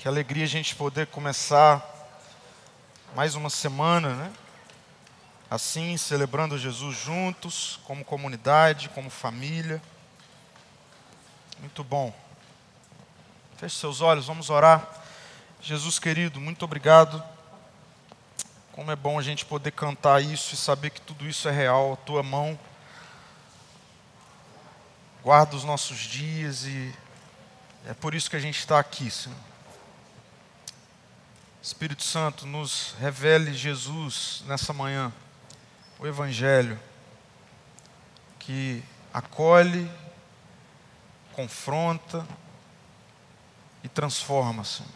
Que alegria a gente poder começar mais uma semana, né? Assim, celebrando Jesus juntos, como comunidade, como família. Muito bom. Feche seus olhos, vamos orar. Jesus querido, muito obrigado. Como é bom a gente poder cantar isso e saber que tudo isso é real, a tua mão. Guarda os nossos dias e é por isso que a gente está aqui, Senhor. Espírito Santo, nos revele Jesus nessa manhã, o Evangelho, que acolhe, confronta e transforma, Senhor.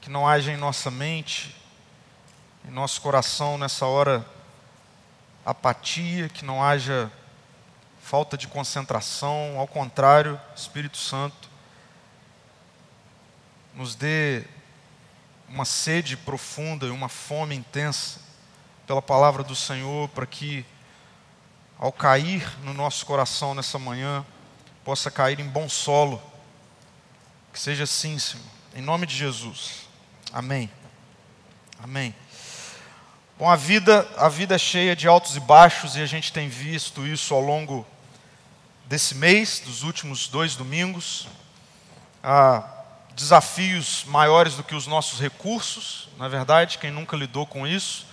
Que não haja em nossa mente, em nosso coração nessa hora apatia, que não haja falta de concentração, ao contrário, Espírito Santo, nos dê uma sede profunda e uma fome intensa pela palavra do Senhor, para que, ao cair no nosso coração nessa manhã, possa cair em bom solo. Que seja assim, Senhor. Em nome de Jesus. Amém. Amém. Bom, a vida, a vida é cheia de altos e baixos e a gente tem visto isso ao longo desse mês, dos últimos dois domingos. Ah, desafios maiores do que os nossos recursos, na é verdade, quem nunca lidou com isso,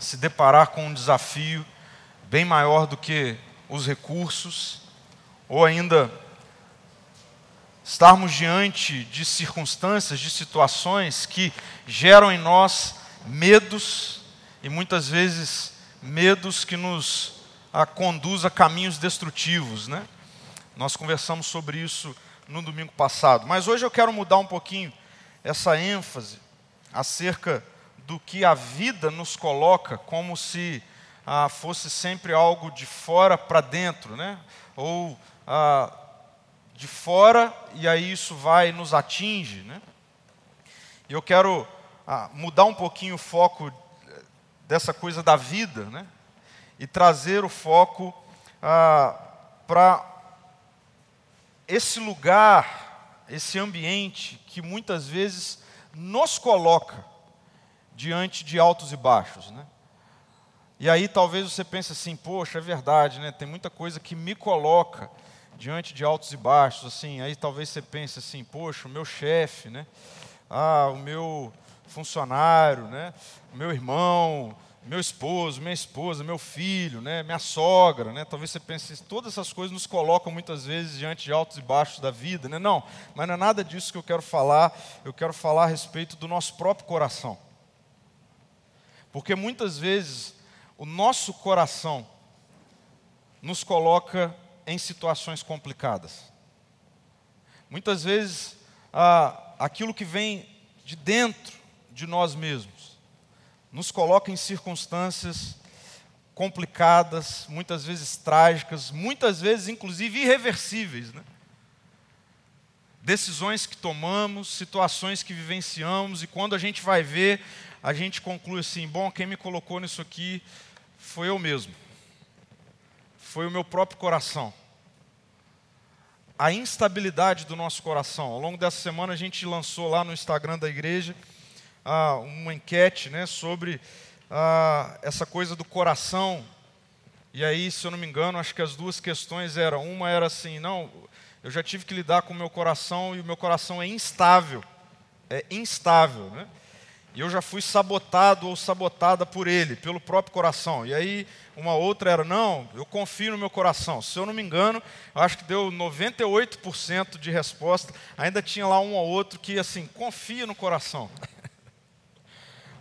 se deparar com um desafio bem maior do que os recursos, ou ainda estarmos diante de circunstâncias, de situações que geram em nós medos e muitas vezes medos que nos a, conduz a caminhos destrutivos, né? Nós conversamos sobre isso no domingo passado. Mas hoje eu quero mudar um pouquinho essa ênfase acerca do que a vida nos coloca como se ah, fosse sempre algo de fora para dentro, né? Ou ah, de fora e aí isso vai nos atinge, né? E eu quero ah, mudar um pouquinho o foco dessa coisa da vida, né? E trazer o foco ah, para esse lugar, esse ambiente que muitas vezes nos coloca diante de altos e baixos, né? E aí talvez você pense assim, poxa, é verdade, né? Tem muita coisa que me coloca diante de altos e baixos, assim. Aí talvez você pense assim, poxa, o meu chefe, né? Ah, o meu funcionário, né? O meu irmão, meu esposo, minha esposa, meu filho, né, minha sogra, né? Talvez você pense, todas essas coisas nos colocam muitas vezes diante de altos e baixos da vida, né? Não, mas não é nada disso que eu quero falar. Eu quero falar a respeito do nosso próprio coração. Porque muitas vezes o nosso coração nos coloca em situações complicadas. Muitas vezes ah, aquilo que vem de dentro de nós mesmos nos coloca em circunstâncias complicadas, muitas vezes trágicas, muitas vezes inclusive irreversíveis. Né? Decisões que tomamos, situações que vivenciamos, e quando a gente vai ver, a gente conclui assim: bom, quem me colocou nisso aqui foi eu mesmo, foi o meu próprio coração. A instabilidade do nosso coração. Ao longo dessa semana a gente lançou lá no Instagram da igreja ah, uma enquete né, sobre ah, essa coisa do coração. E aí, se eu não me engano, acho que as duas questões eram: uma era assim, não, eu já tive que lidar com o meu coração e o meu coração é instável. É instável, né? E eu já fui sabotado ou sabotada por ele, pelo próprio coração. E aí, uma outra era: não, eu confio no meu coração. Se eu não me engano, acho que deu 98% de resposta. Ainda tinha lá um ou outro que, assim, confia no coração.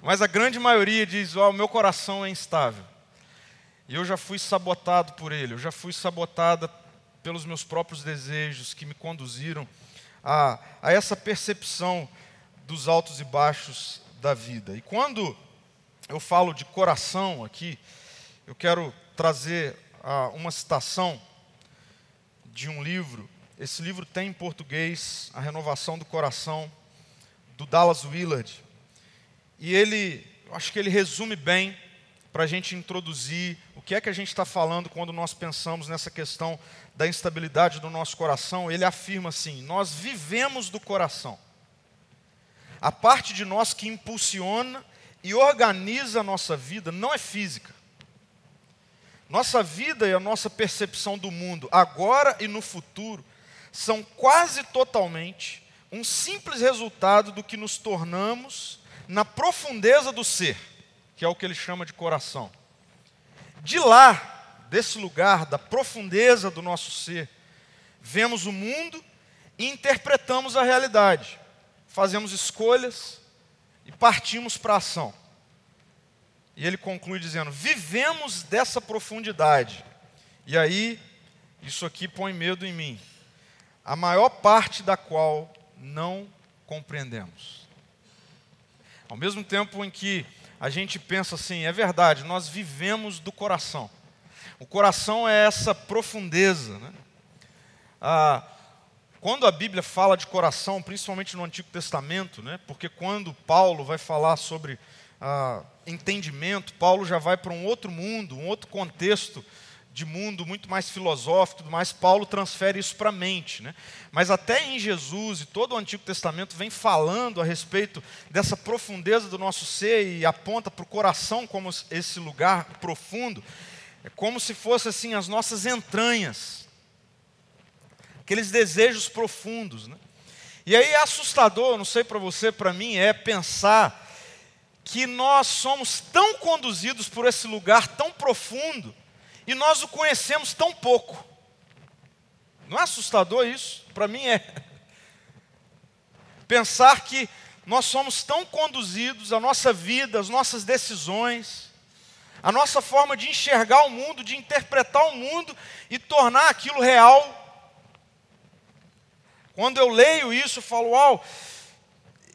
Mas a grande maioria diz: Ó, oh, meu coração é instável. E eu já fui sabotado por ele, eu já fui sabotada pelos meus próprios desejos que me conduziram a, a essa percepção dos altos e baixos da vida. E quando eu falo de coração aqui, eu quero trazer ah, uma citação de um livro. Esse livro tem em português A Renovação do Coração, do Dallas Willard. E ele, acho que ele resume bem para a gente introduzir o que é que a gente está falando quando nós pensamos nessa questão da instabilidade do nosso coração. Ele afirma assim: nós vivemos do coração. a parte de nós que impulsiona e organiza a nossa vida não é física. Nossa vida e a nossa percepção do mundo, agora e no futuro, são quase totalmente um simples resultado do que nos tornamos na profundeza do ser, que é o que ele chama de coração. De lá, desse lugar, da profundeza do nosso ser, vemos o mundo e interpretamos a realidade. Fazemos escolhas e partimos para a ação. E ele conclui dizendo: vivemos dessa profundidade. E aí, isso aqui põe medo em mim, a maior parte da qual não compreendemos. Ao mesmo tempo em que a gente pensa assim, é verdade, nós vivemos do coração. O coração é essa profundeza. Né? Ah, quando a Bíblia fala de coração, principalmente no Antigo Testamento, né? porque quando Paulo vai falar sobre ah, entendimento, Paulo já vai para um outro mundo, um outro contexto de mundo muito mais filosófico, tudo mais, Paulo transfere isso para a mente. Né? Mas até em Jesus e todo o Antigo Testamento vem falando a respeito dessa profundeza do nosso ser e aponta para o coração como esse lugar profundo. É como se fosse assim as nossas entranhas, aqueles desejos profundos. Né? E aí é assustador, não sei para você, para mim, é pensar que nós somos tão conduzidos por esse lugar tão profundo e nós o conhecemos tão pouco. Não é assustador isso? Para mim é. Pensar que nós somos tão conduzidos, a nossa vida, as nossas decisões, a nossa forma de enxergar o mundo, de interpretar o mundo e tornar aquilo real. Quando eu leio isso, eu falo, uau,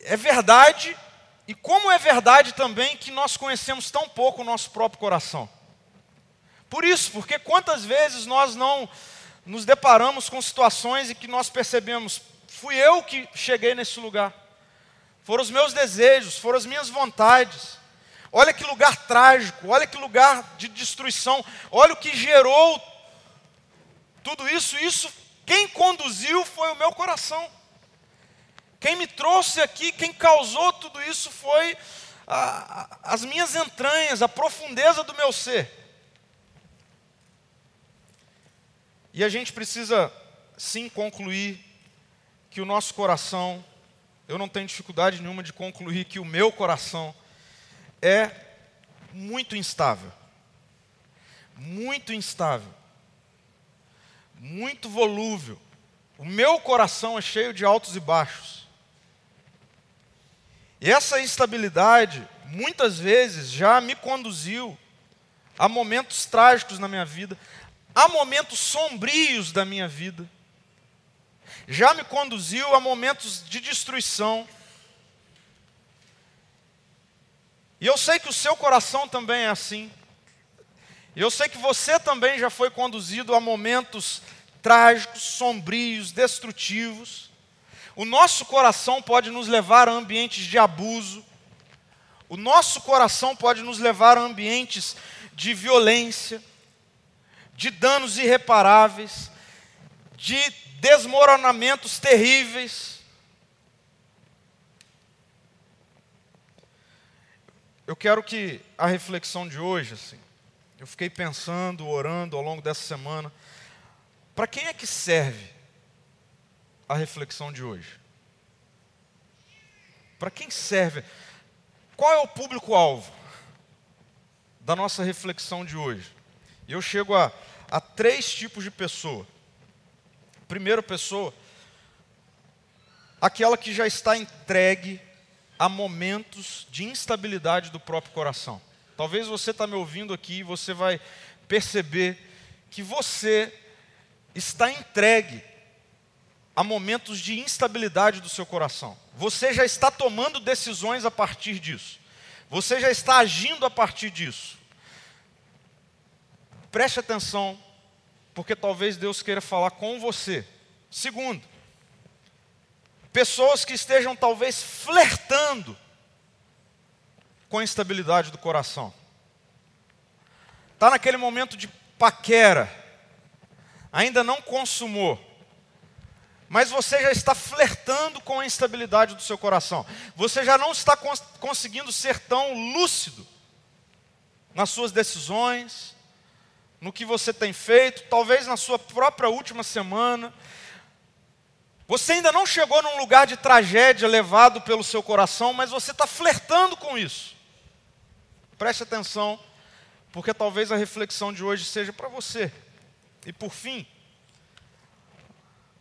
é verdade, e como é verdade também que nós conhecemos tão pouco o nosso próprio coração. Por isso, porque quantas vezes nós não nos deparamos com situações em que nós percebemos, fui eu que cheguei nesse lugar. Foram os meus desejos, foram as minhas vontades. Olha que lugar trágico, olha que lugar de destruição, olha o que gerou tudo isso. Isso, quem conduziu foi o meu coração. Quem me trouxe aqui, quem causou tudo isso foi a, a, as minhas entranhas, a profundeza do meu ser. E a gente precisa sim concluir que o nosso coração, eu não tenho dificuldade nenhuma de concluir que o meu coração é muito instável. Muito instável. Muito volúvel. O meu coração é cheio de altos e baixos. E essa instabilidade, muitas vezes, já me conduziu a momentos trágicos na minha vida, a momentos sombrios da minha vida, já me conduziu a momentos de destruição. E eu sei que o seu coração também é assim. Eu sei que você também já foi conduzido a momentos trágicos, sombrios, destrutivos. O nosso coração pode nos levar a ambientes de abuso. O nosso coração pode nos levar a ambientes de violência, de danos irreparáveis, de desmoronamentos terríveis. Eu quero que a reflexão de hoje, assim, eu fiquei pensando, orando ao longo dessa semana, para quem é que serve a reflexão de hoje? Para quem serve? Qual é o público-alvo da nossa reflexão de hoje? Eu chego a, a três tipos de pessoa. Primeira pessoa, aquela que já está entregue a momentos de instabilidade do próprio coração. Talvez você está me ouvindo aqui e você vai perceber que você está entregue a momentos de instabilidade do seu coração. Você já está tomando decisões a partir disso. Você já está agindo a partir disso. Preste atenção, porque talvez Deus queira falar com você. Segundo, pessoas que estejam talvez flertando com a instabilidade do coração. Está naquele momento de paquera, ainda não consumou mas você já está flertando com a instabilidade do seu coração. Você já não está cons conseguindo ser tão lúcido nas suas decisões, no que você tem feito, talvez na sua própria última semana. Você ainda não chegou num lugar de tragédia levado pelo seu coração, mas você está flertando com isso. Preste atenção, porque talvez a reflexão de hoje seja para você. E por fim,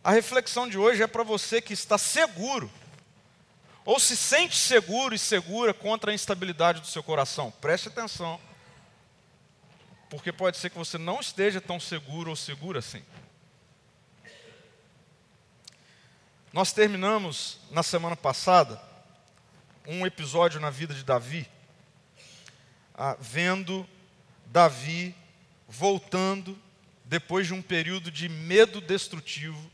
a reflexão de hoje é para você que está seguro, ou se sente seguro e segura contra a instabilidade do seu coração. Preste atenção porque pode ser que você não esteja tão seguro ou segura assim. Nós terminamos na semana passada um episódio na vida de Davi, ah, vendo Davi voltando depois de um período de medo destrutivo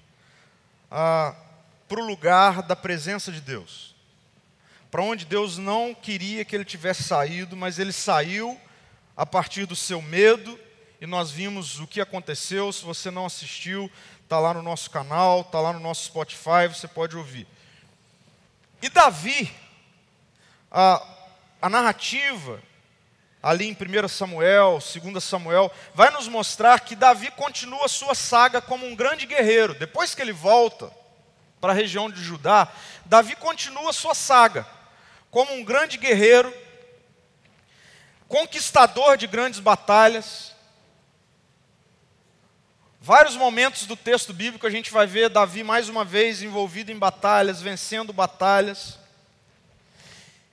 ah, para o lugar da presença de Deus, para onde Deus não queria que ele tivesse saído, mas ele saiu a partir do seu medo, e nós vimos o que aconteceu. Se você não assistiu, está lá no nosso canal, está lá no nosso Spotify, você pode ouvir. E Davi, a, a narrativa, ali em 1 Samuel, 2 Samuel, vai nos mostrar que Davi continua a sua saga como um grande guerreiro. Depois que ele volta para a região de Judá, Davi continua a sua saga como um grande guerreiro conquistador de grandes batalhas. Vários momentos do texto bíblico a gente vai ver Davi mais uma vez envolvido em batalhas, vencendo batalhas.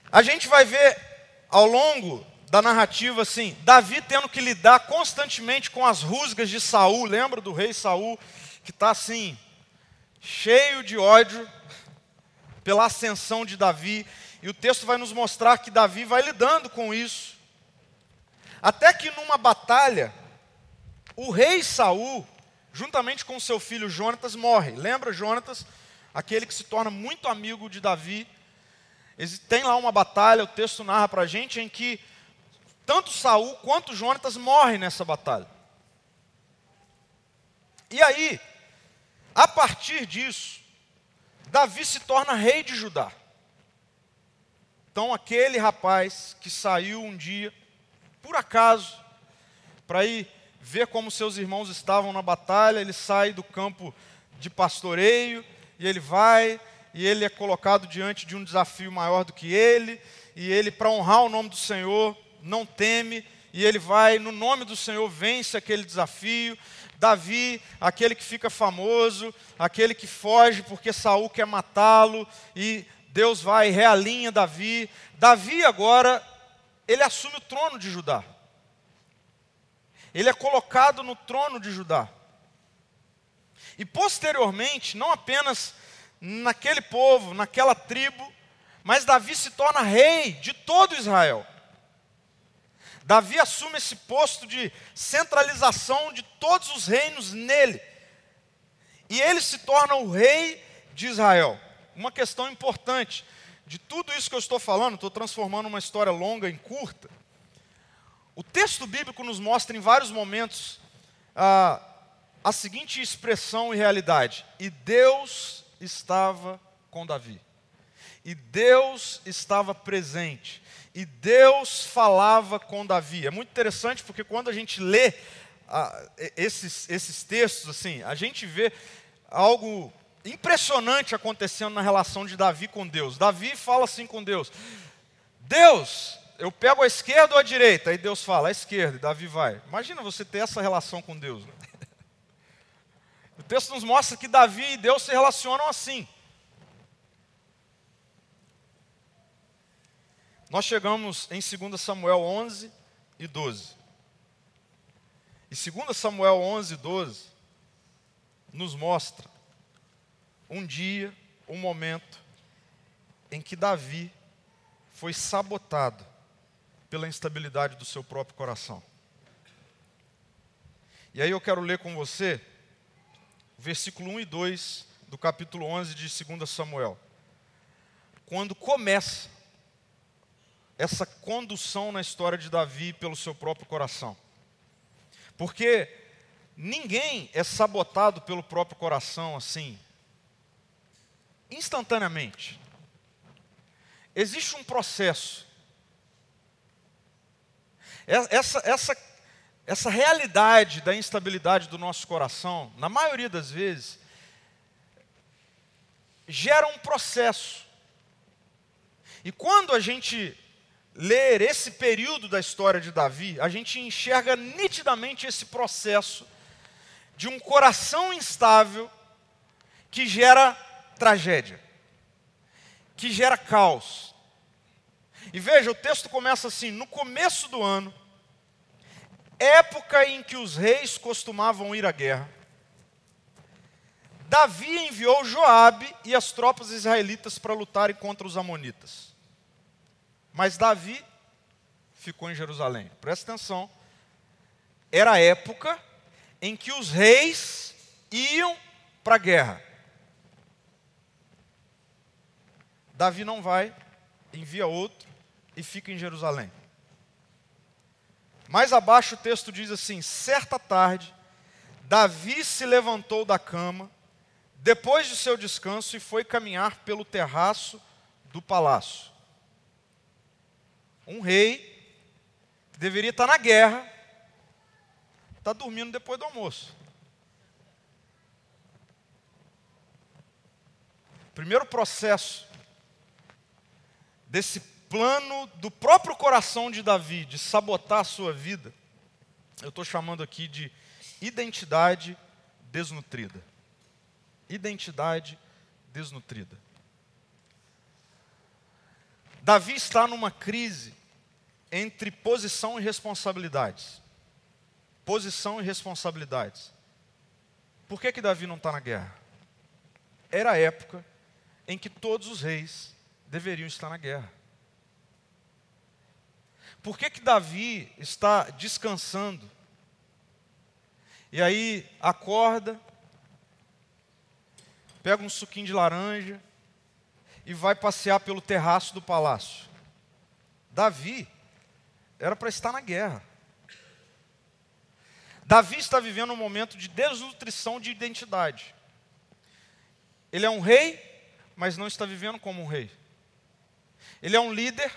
A gente vai ver ao longo da narrativa assim, Davi tendo que lidar constantemente com as rusgas de Saul, lembra do rei Saul que está assim, cheio de ódio pela ascensão de Davi, e o texto vai nos mostrar que Davi vai lidando com isso. Até que numa batalha, o rei Saul, juntamente com seu filho Jonatas, morre. Lembra Jonatas, aquele que se torna muito amigo de Davi? Tem lá uma batalha, o texto narra para a gente, em que tanto Saul quanto Jonatas morrem nessa batalha. E aí, a partir disso, Davi se torna rei de Judá. Então, aquele rapaz que saiu um dia por acaso, para ir ver como seus irmãos estavam na batalha, ele sai do campo de pastoreio e ele vai e ele é colocado diante de um desafio maior do que ele, e ele, para honrar o nome do Senhor, não teme, e ele vai, no nome do Senhor, vence aquele desafio. Davi, aquele que fica famoso, aquele que foge porque Saul quer matá-lo, e Deus vai e realinha Davi. Davi agora ele assume o trono de Judá. Ele é colocado no trono de Judá. E posteriormente, não apenas naquele povo, naquela tribo, mas Davi se torna rei de todo Israel. Davi assume esse posto de centralização de todos os reinos nele. E ele se torna o rei de Israel. Uma questão importante: de tudo isso que eu estou falando, estou transformando uma história longa em curta. O texto bíblico nos mostra em vários momentos a, a seguinte expressão e realidade: e Deus estava com Davi, e Deus estava presente, e Deus falava com Davi. É muito interessante porque quando a gente lê esses, esses textos, assim, a gente vê algo impressionante acontecendo na relação de Davi com Deus. Davi fala assim com Deus: Deus, eu pego a esquerda ou a direita? Aí Deus fala, a esquerda, e Davi vai. Imagina você ter essa relação com Deus. Né? O texto nos mostra que Davi e Deus se relacionam assim. Nós chegamos em 2 Samuel 11 e 12. E 2 Samuel 11 e 12 nos mostra um dia, um momento em que Davi foi sabotado pela instabilidade do seu próprio coração. E aí eu quero ler com você versículo 1 e 2 do capítulo 11 de 2 Samuel. Quando começa essa condução na história de Davi pelo seu próprio coração. Porque ninguém é sabotado pelo próprio coração assim, instantaneamente. Existe um processo. Essa, essa, essa realidade da instabilidade do nosso coração, na maioria das vezes, gera um processo. E quando a gente ler esse período da história de Davi, a gente enxerga nitidamente esse processo de um coração instável que gera tragédia, que gera caos. E veja, o texto começa assim: no começo do ano, época em que os reis costumavam ir à guerra, Davi enviou Joabe e as tropas israelitas para lutarem contra os amonitas. Mas Davi ficou em Jerusalém. Presta atenção. Era a época em que os reis iam para a guerra. Davi não vai, envia outro e fica em Jerusalém. Mais abaixo o texto diz assim: certa tarde, Davi se levantou da cama, depois de seu descanso, e foi caminhar pelo terraço do palácio um rei que deveria estar na guerra, está dormindo depois do almoço. Primeiro processo desse plano do próprio coração de Davi de sabotar a sua vida, eu estou chamando aqui de identidade desnutrida. Identidade desnutrida. Davi está numa crise entre posição e responsabilidades. Posição e responsabilidades. Por que, que Davi não está na guerra? Era a época em que todos os reis deveriam estar na guerra. Por que, que Davi está descansando? E aí acorda, pega um suquinho de laranja, e vai passear pelo terraço do palácio. Davi era para estar na guerra. Davi está vivendo um momento de desnutrição de identidade. Ele é um rei, mas não está vivendo como um rei. Ele é um líder,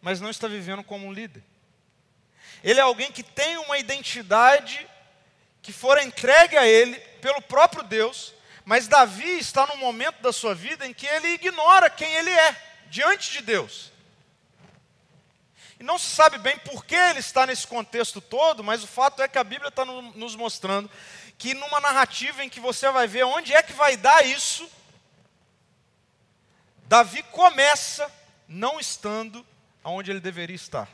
mas não está vivendo como um líder. Ele é alguém que tem uma identidade que fora entregue a ele pelo próprio Deus, mas Davi está num momento da sua vida em que ele ignora quem ele é diante de Deus. E não se sabe bem por que ele está nesse contexto todo, mas o fato é que a Bíblia está nos mostrando que numa narrativa em que você vai ver onde é que vai dar isso, Davi começa não estando onde ele deveria estar.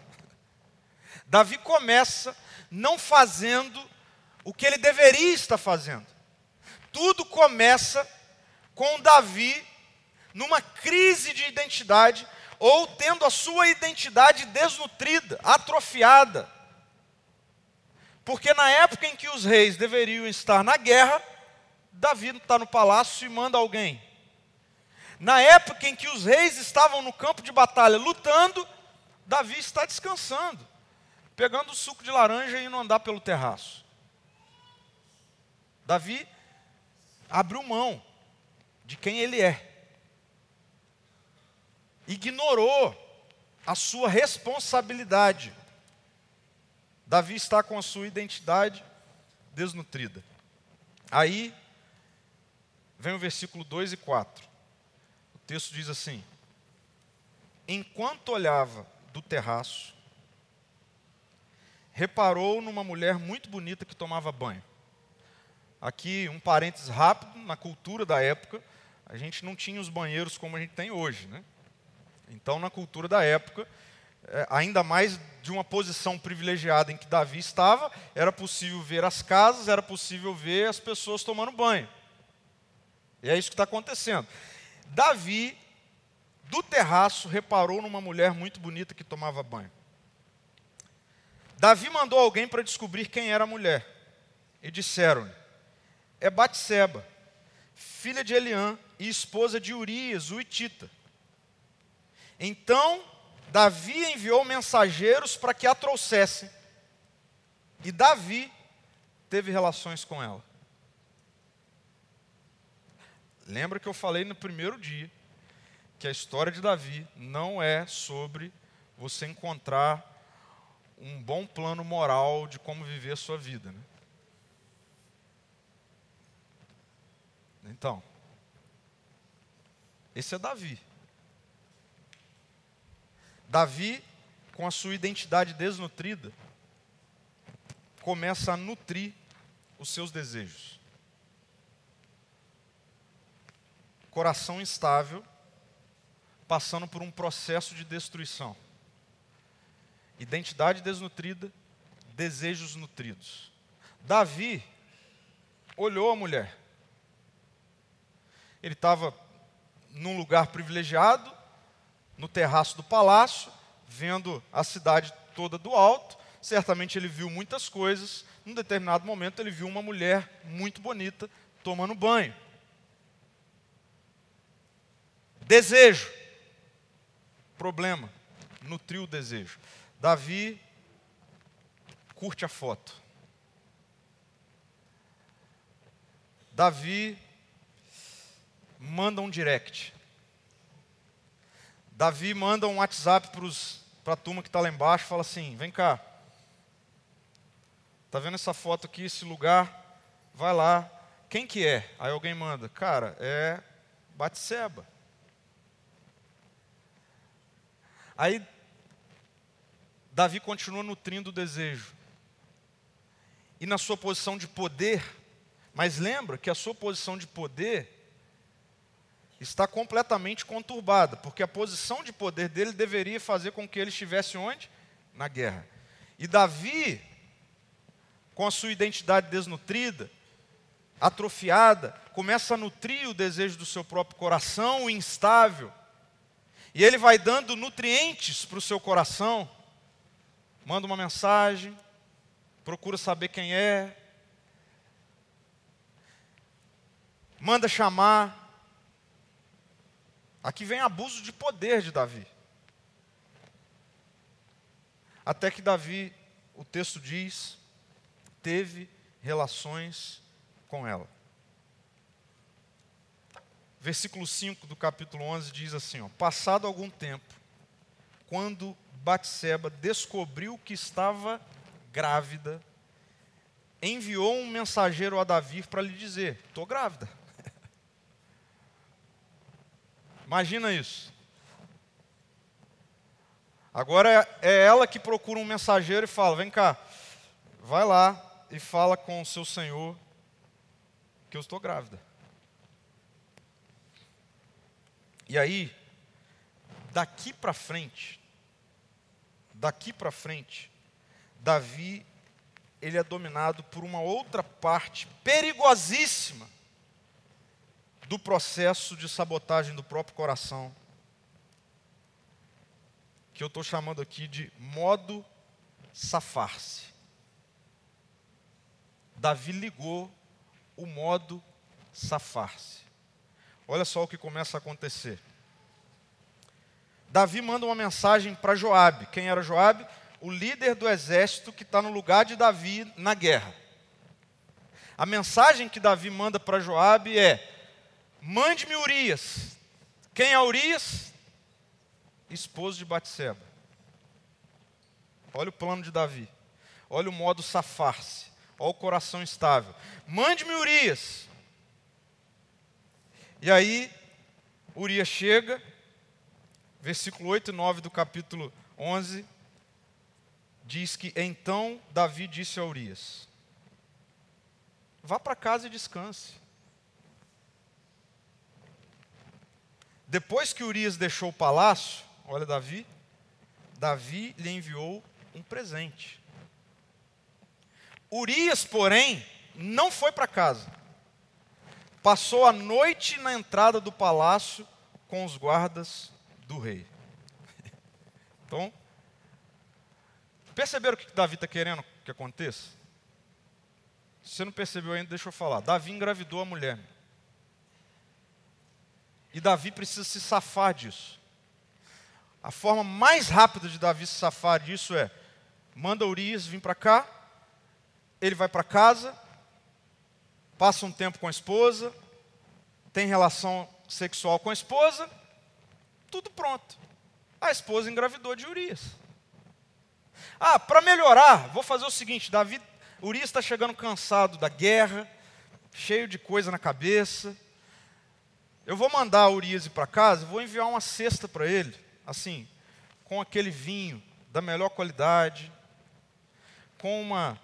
Davi começa não fazendo o que ele deveria estar fazendo tudo começa com Davi numa crise de identidade ou tendo a sua identidade desnutrida, atrofiada. Porque na época em que os reis deveriam estar na guerra, Davi está no palácio e manda alguém. Na época em que os reis estavam no campo de batalha lutando, Davi está descansando, pegando o suco de laranja e indo andar pelo terraço. Davi abriu mão de quem ele é. Ignorou a sua responsabilidade. Davi está com a sua identidade desnutrida. Aí vem o versículo 2 e 4. O texto diz assim: Enquanto olhava do terraço, reparou numa mulher muito bonita que tomava banho. Aqui, um parênteses rápido, na cultura da época, a gente não tinha os banheiros como a gente tem hoje. Né? Então, na cultura da época, é, ainda mais de uma posição privilegiada em que Davi estava, era possível ver as casas, era possível ver as pessoas tomando banho. E é isso que está acontecendo. Davi, do terraço, reparou numa mulher muito bonita que tomava banho. Davi mandou alguém para descobrir quem era a mulher. E disseram-lhe: é Batseba, filha de Eliã e esposa de Urias, o Itita. Então, Davi enviou mensageiros para que a trouxessem. E Davi teve relações com ela. Lembra que eu falei no primeiro dia que a história de Davi não é sobre você encontrar um bom plano moral de como viver a sua vida. Né? Então, esse é Davi. Davi, com a sua identidade desnutrida, começa a nutrir os seus desejos. Coração instável, passando por um processo de destruição. Identidade desnutrida, desejos nutridos. Davi olhou a mulher. Ele estava num lugar privilegiado, no terraço do palácio, vendo a cidade toda do alto. Certamente ele viu muitas coisas. Num determinado momento, ele viu uma mulher muito bonita tomando banho. Desejo. Problema. Nutriu o desejo. Davi curte a foto. Davi manda um direct. Davi manda um WhatsApp para a turma que está lá embaixo fala assim: vem cá. Tá vendo essa foto aqui, esse lugar? Vai lá. Quem que é? Aí alguém manda, cara, é Batseba. Aí Davi continua nutrindo o desejo. E na sua posição de poder, mas lembra que a sua posição de poder está completamente conturbada, porque a posição de poder dele deveria fazer com que ele estivesse onde? Na guerra. E Davi, com a sua identidade desnutrida, atrofiada, começa a nutrir o desejo do seu próprio coração, instável. E ele vai dando nutrientes para o seu coração, manda uma mensagem, procura saber quem é, manda chamar. Aqui vem abuso de poder de Davi. Até que Davi, o texto diz, teve relações com ela. Versículo 5 do capítulo 11 diz assim: ó, Passado algum tempo, quando Batseba descobriu que estava grávida, enviou um mensageiro a Davi para lhe dizer: Estou grávida. Imagina isso. Agora é ela que procura um mensageiro e fala: Vem cá, vai lá e fala com o seu senhor que eu estou grávida. E aí, daqui para frente, daqui para frente, Davi ele é dominado por uma outra parte perigosíssima do processo de sabotagem do próprio coração, que eu estou chamando aqui de modo safar-se. Davi ligou o modo safar-se. Olha só o que começa a acontecer. Davi manda uma mensagem para Joabe. Quem era Joabe? O líder do exército que está no lugar de Davi na guerra. A mensagem que Davi manda para Joabe é: mande-me Urias. Quem é Urias? Esposo de Batseba. Olha o plano de Davi. Olha o modo safar-se. Olha o coração estável. Mande-me Urias. E aí, Urias chega, versículo 8 e 9 do capítulo 11, diz que então Davi disse a Urias: Vá para casa e descanse. Depois que Urias deixou o palácio, olha Davi, Davi lhe enviou um presente. Urias, porém, não foi para casa. Passou a noite na entrada do palácio com os guardas do rei. Então, perceberam o que Davi está querendo que aconteça? Se você não percebeu ainda, deixa eu falar. Davi engravidou a mulher. E Davi precisa se safar disso. A forma mais rápida de Davi se safar disso é: manda Urias vir para cá, ele vai para casa, passa um tempo com a esposa, tem relação sexual com a esposa, tudo pronto. A esposa engravidou de Urias. Ah, para melhorar, vou fazer o seguinte: Davi, Urias está chegando cansado da guerra, cheio de coisa na cabeça. Eu vou mandar Urias ir para casa, vou enviar uma cesta para ele, assim, com aquele vinho da melhor qualidade, com uma,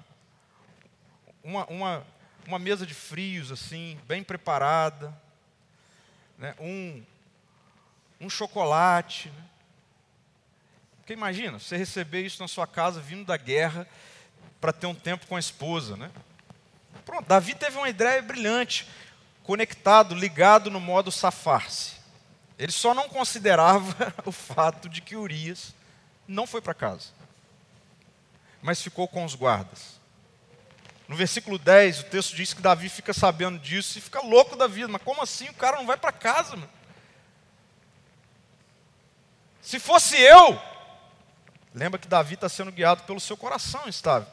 uma, uma, uma mesa de frios, assim, bem preparada, né, um, um chocolate. Né? Porque imagina, você receber isso na sua casa vindo da guerra para ter um tempo com a esposa, né? Pronto, Davi teve uma ideia brilhante, conectado, ligado no modo safar-se. Ele só não considerava o fato de que Urias não foi para casa, mas ficou com os guardas. No versículo 10, o texto diz que Davi fica sabendo disso e fica louco da vida. Mas como assim? O cara não vai para casa, mano? Se fosse eu, lembra que Davi está sendo guiado pelo seu coração estável.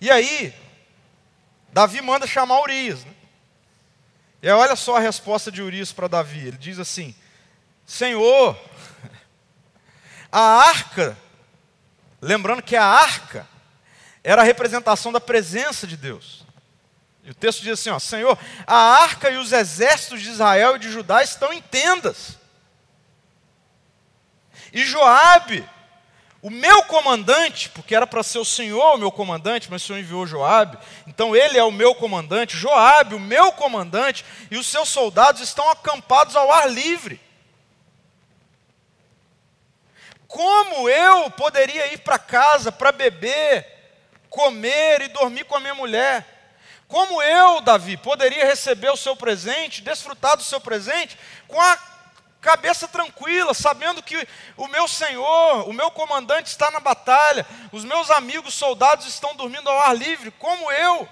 E aí, Davi manda chamar Urias. Né? E aí, olha só a resposta de Urias para Davi. Ele diz assim: Senhor, a arca, lembrando que a arca era a representação da presença de Deus. E o texto diz assim: ó, Senhor, a arca e os exércitos de Israel e de Judá estão em tendas. E Joabe, o meu comandante, porque era para ser o Senhor o meu comandante, mas o Senhor enviou Joabe, então ele é o meu comandante, Joabe, o meu comandante, e os seus soldados estão acampados ao ar livre. Como eu poderia ir para casa para beber, comer e dormir com a minha mulher? Como eu, Davi, poderia receber o seu presente, desfrutar do seu presente, com a cabeça tranquila, sabendo que o meu Senhor, o meu comandante está na batalha, os meus amigos soldados estão dormindo ao ar livre, como eu.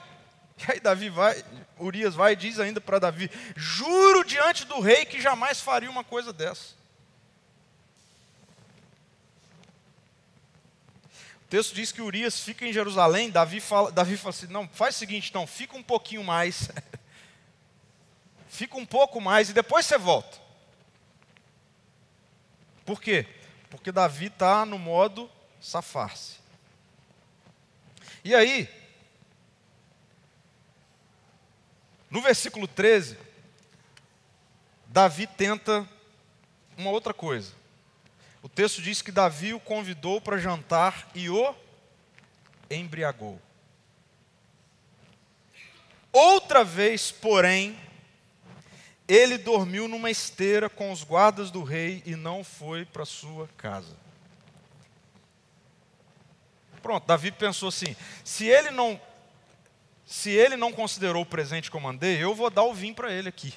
E aí Davi vai, Urias vai e diz ainda para Davi: Juro diante do rei que jamais faria uma coisa dessa. O texto diz que Urias fica em Jerusalém, Davi fala, Davi fala assim: não, faz o seguinte, então, fica um pouquinho mais, fica um pouco mais e depois você volta. Por quê? Porque Davi está no modo safar-se. E aí, no versículo 13, Davi tenta uma outra coisa. O texto diz que Davi o convidou para jantar e o embriagou. Outra vez, porém, ele dormiu numa esteira com os guardas do rei e não foi para sua casa. Pronto, Davi pensou assim: se ele não se ele não considerou o presente que eu mandei, eu vou dar o vinho para ele aqui.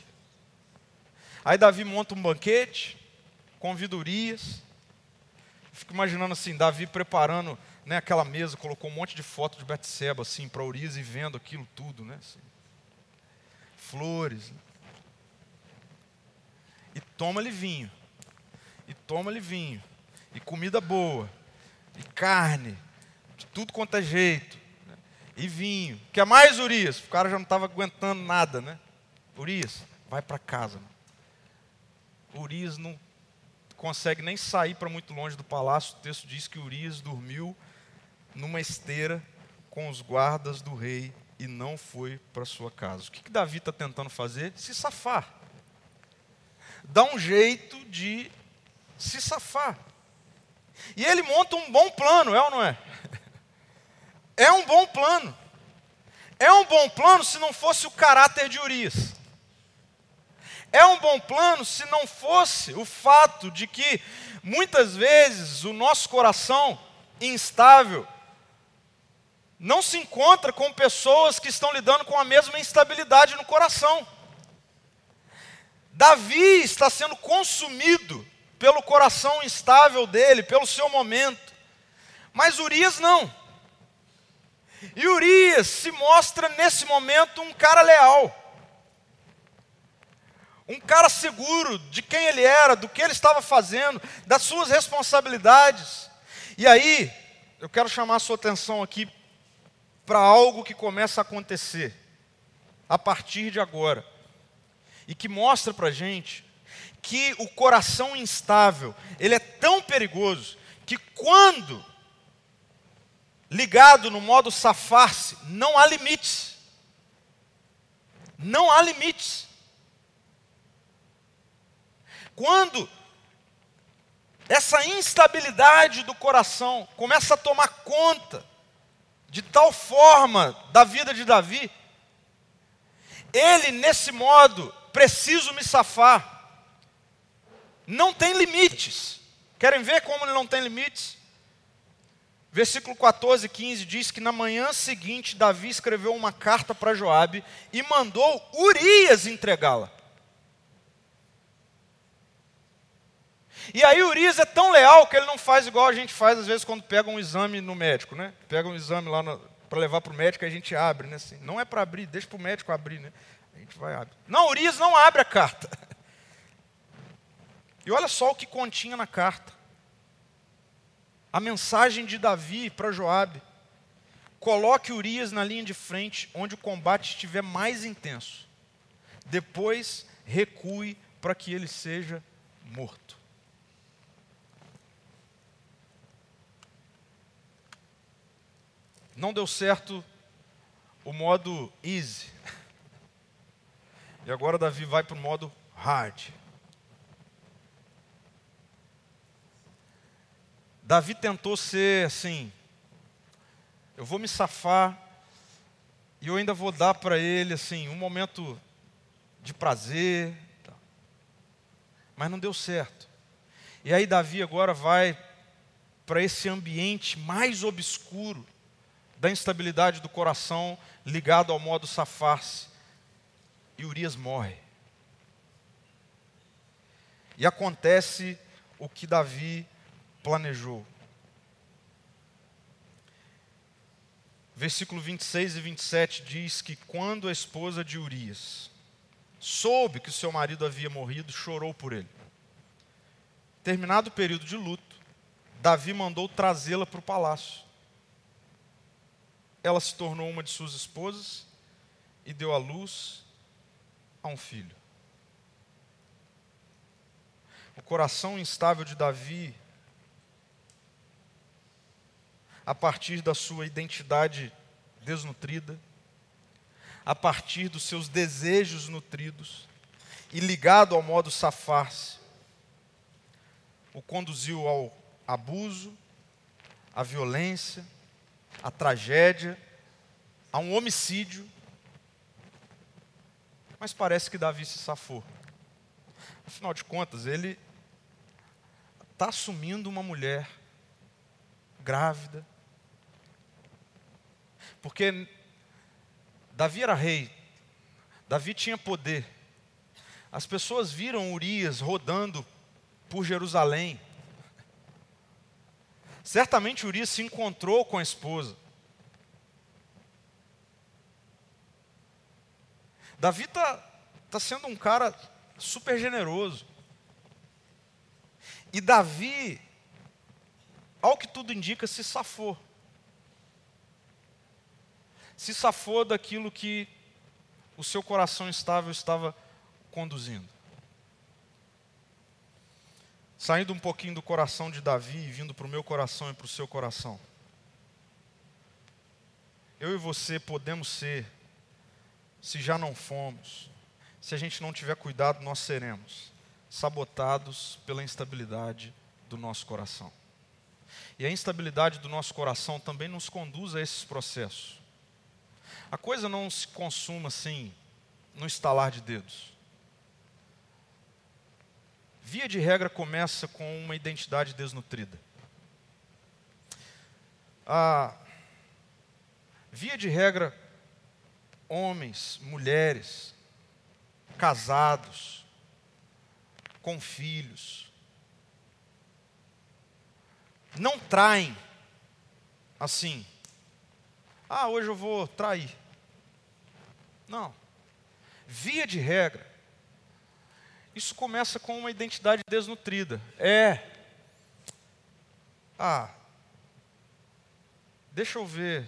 Aí Davi monta um banquete, convida Urias. Fico imaginando assim, Davi preparando né, aquela mesa, colocou um monte de fotos de Betseba assim para Urias e vendo aquilo tudo, né? Assim. Flores. Né? e toma-lhe vinho, e toma-lhe vinho, e comida boa, e carne, de tudo quanto é jeito, né? e vinho. Quer mais, Urias? O cara já não estava aguentando nada, né? Urias, vai para casa. Mano. Urias não consegue nem sair para muito longe do palácio. O texto diz que Urias dormiu numa esteira com os guardas do rei e não foi para sua casa. O que, que Davi está tentando fazer? Se safar dá um jeito de se safar. E ele monta um bom plano, é ou não é? É um bom plano. É um bom plano se não fosse o caráter de Urias. É um bom plano se não fosse o fato de que muitas vezes o nosso coração instável não se encontra com pessoas que estão lidando com a mesma instabilidade no coração. Davi está sendo consumido pelo coração instável dele, pelo seu momento. Mas Urias não. E Urias se mostra nesse momento um cara leal. Um cara seguro de quem ele era, do que ele estava fazendo, das suas responsabilidades. E aí, eu quero chamar a sua atenção aqui para algo que começa a acontecer a partir de agora. e que mostra para gente que o coração instável ele é tão perigoso que quando ligado no modo safar-se, não há limites. Não há limites. Quando essa instabilidade do coração começa a tomar conta de tal forma da vida de Davi, ele, nesse modo, preciso me safar, não tem limites. Querem ver como ele não tem limites? Versículo 14 e 15 diz que na manhã seguinte Davi escreveu uma carta para Joabe e mandou Urias entregá-la. E aí Urias é tão leal que ele não faz igual a gente faz às vezes quando pega um exame no médico, né? Pega um exame lá para levar para o médico a gente abre, né? Assim, não é para abrir, deixa para o médico abrir, né? A gente vai abrir. Não, Urias não abre a carta. E olha só o que continha na carta a mensagem de Davi para Joabe. Coloque Urias na linha de frente, onde o combate estiver mais intenso. Depois recue para que ele seja morto. Não deu certo o modo easy. E agora Davi vai para o modo hard. Davi tentou ser assim: eu vou me safar e eu ainda vou dar para ele assim um momento de prazer, mas não deu certo. E aí Davi agora vai para esse ambiente mais obscuro da instabilidade do coração, ligado ao modo safar-se. E Urias morre. E acontece o que Davi planejou. Versículo 26 e 27 diz que quando a esposa de Urias soube que seu marido havia morrido, chorou por ele. Terminado o período de luto, Davi mandou trazê-la para o palácio. Ela se tornou uma de suas esposas e deu à luz a um filho. O coração instável de Davi a partir da sua identidade desnutrida, a partir dos seus desejos nutridos e ligado ao modo safar-se, o conduziu ao abuso, à violência, à tragédia, a um homicídio. Mas parece que Davi se safou. Afinal de contas, ele está assumindo uma mulher grávida, porque Davi era rei, Davi tinha poder. As pessoas viram Urias rodando por Jerusalém. Certamente Urias se encontrou com a esposa. Davi está tá sendo um cara super generoso. E Davi, ao que tudo indica, se safou se safou daquilo que o seu coração estável estava conduzindo. Saindo um pouquinho do coração de Davi e vindo para o meu coração e para o seu coração. Eu e você podemos ser, se já não fomos, se a gente não tiver cuidado, nós seremos sabotados pela instabilidade do nosso coração. E a instabilidade do nosso coração também nos conduz a esses processos. A coisa não se consuma assim, no estalar de dedos. Via de regra começa com uma identidade desnutrida. A via de regra, homens, mulheres, casados, com filhos, não traem assim. Ah, hoje eu vou trair. Não. Via de regra, isso começa com uma identidade desnutrida. É. Ah, deixa eu ver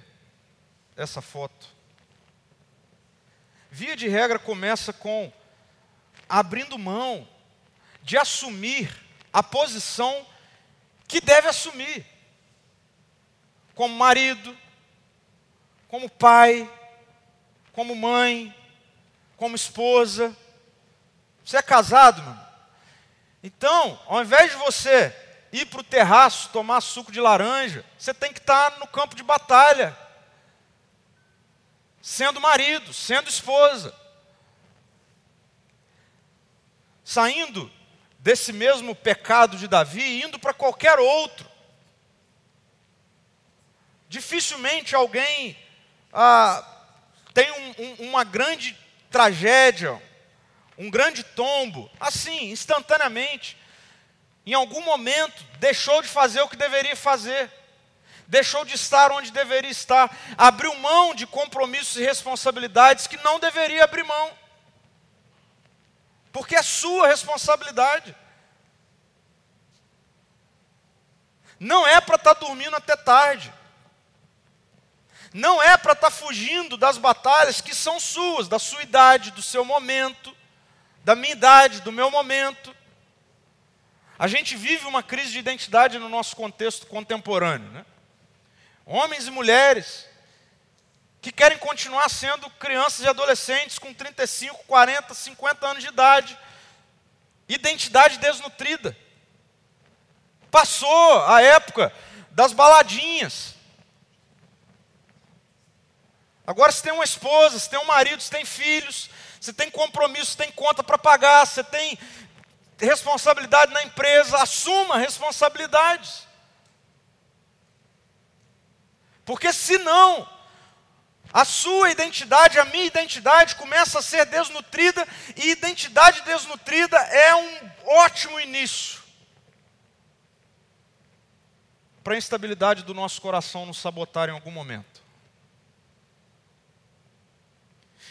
essa foto. Via de regra começa com abrindo mão de assumir a posição que deve assumir, como marido, como pai, como mãe, como esposa. Você é casado, mano? Então, ao invés de você ir para o terraço tomar suco de laranja, você tem que estar no campo de batalha, sendo marido, sendo esposa. Saindo desse mesmo pecado de Davi indo para qualquer outro. Dificilmente alguém ah, tem um, um, uma grande tragédia, um grande tombo, assim, instantaneamente. Em algum momento, deixou de fazer o que deveria fazer, deixou de estar onde deveria estar, abriu mão de compromissos e responsabilidades que não deveria abrir mão porque é sua responsabilidade. Não é para estar tá dormindo até tarde. Não é para estar tá fugindo das batalhas que são suas, da sua idade, do seu momento, da minha idade, do meu momento. A gente vive uma crise de identidade no nosso contexto contemporâneo. Né? Homens e mulheres que querem continuar sendo crianças e adolescentes com 35, 40, 50 anos de idade. Identidade desnutrida. Passou a época das baladinhas. Agora você tem uma esposa, você tem um marido, você tem filhos, você tem compromisso, você tem conta para pagar, você tem responsabilidade na empresa, assuma responsabilidades. Porque senão, a sua identidade, a minha identidade começa a ser desnutrida, e identidade desnutrida é um ótimo início para a instabilidade do nosso coração nos sabotar em algum momento.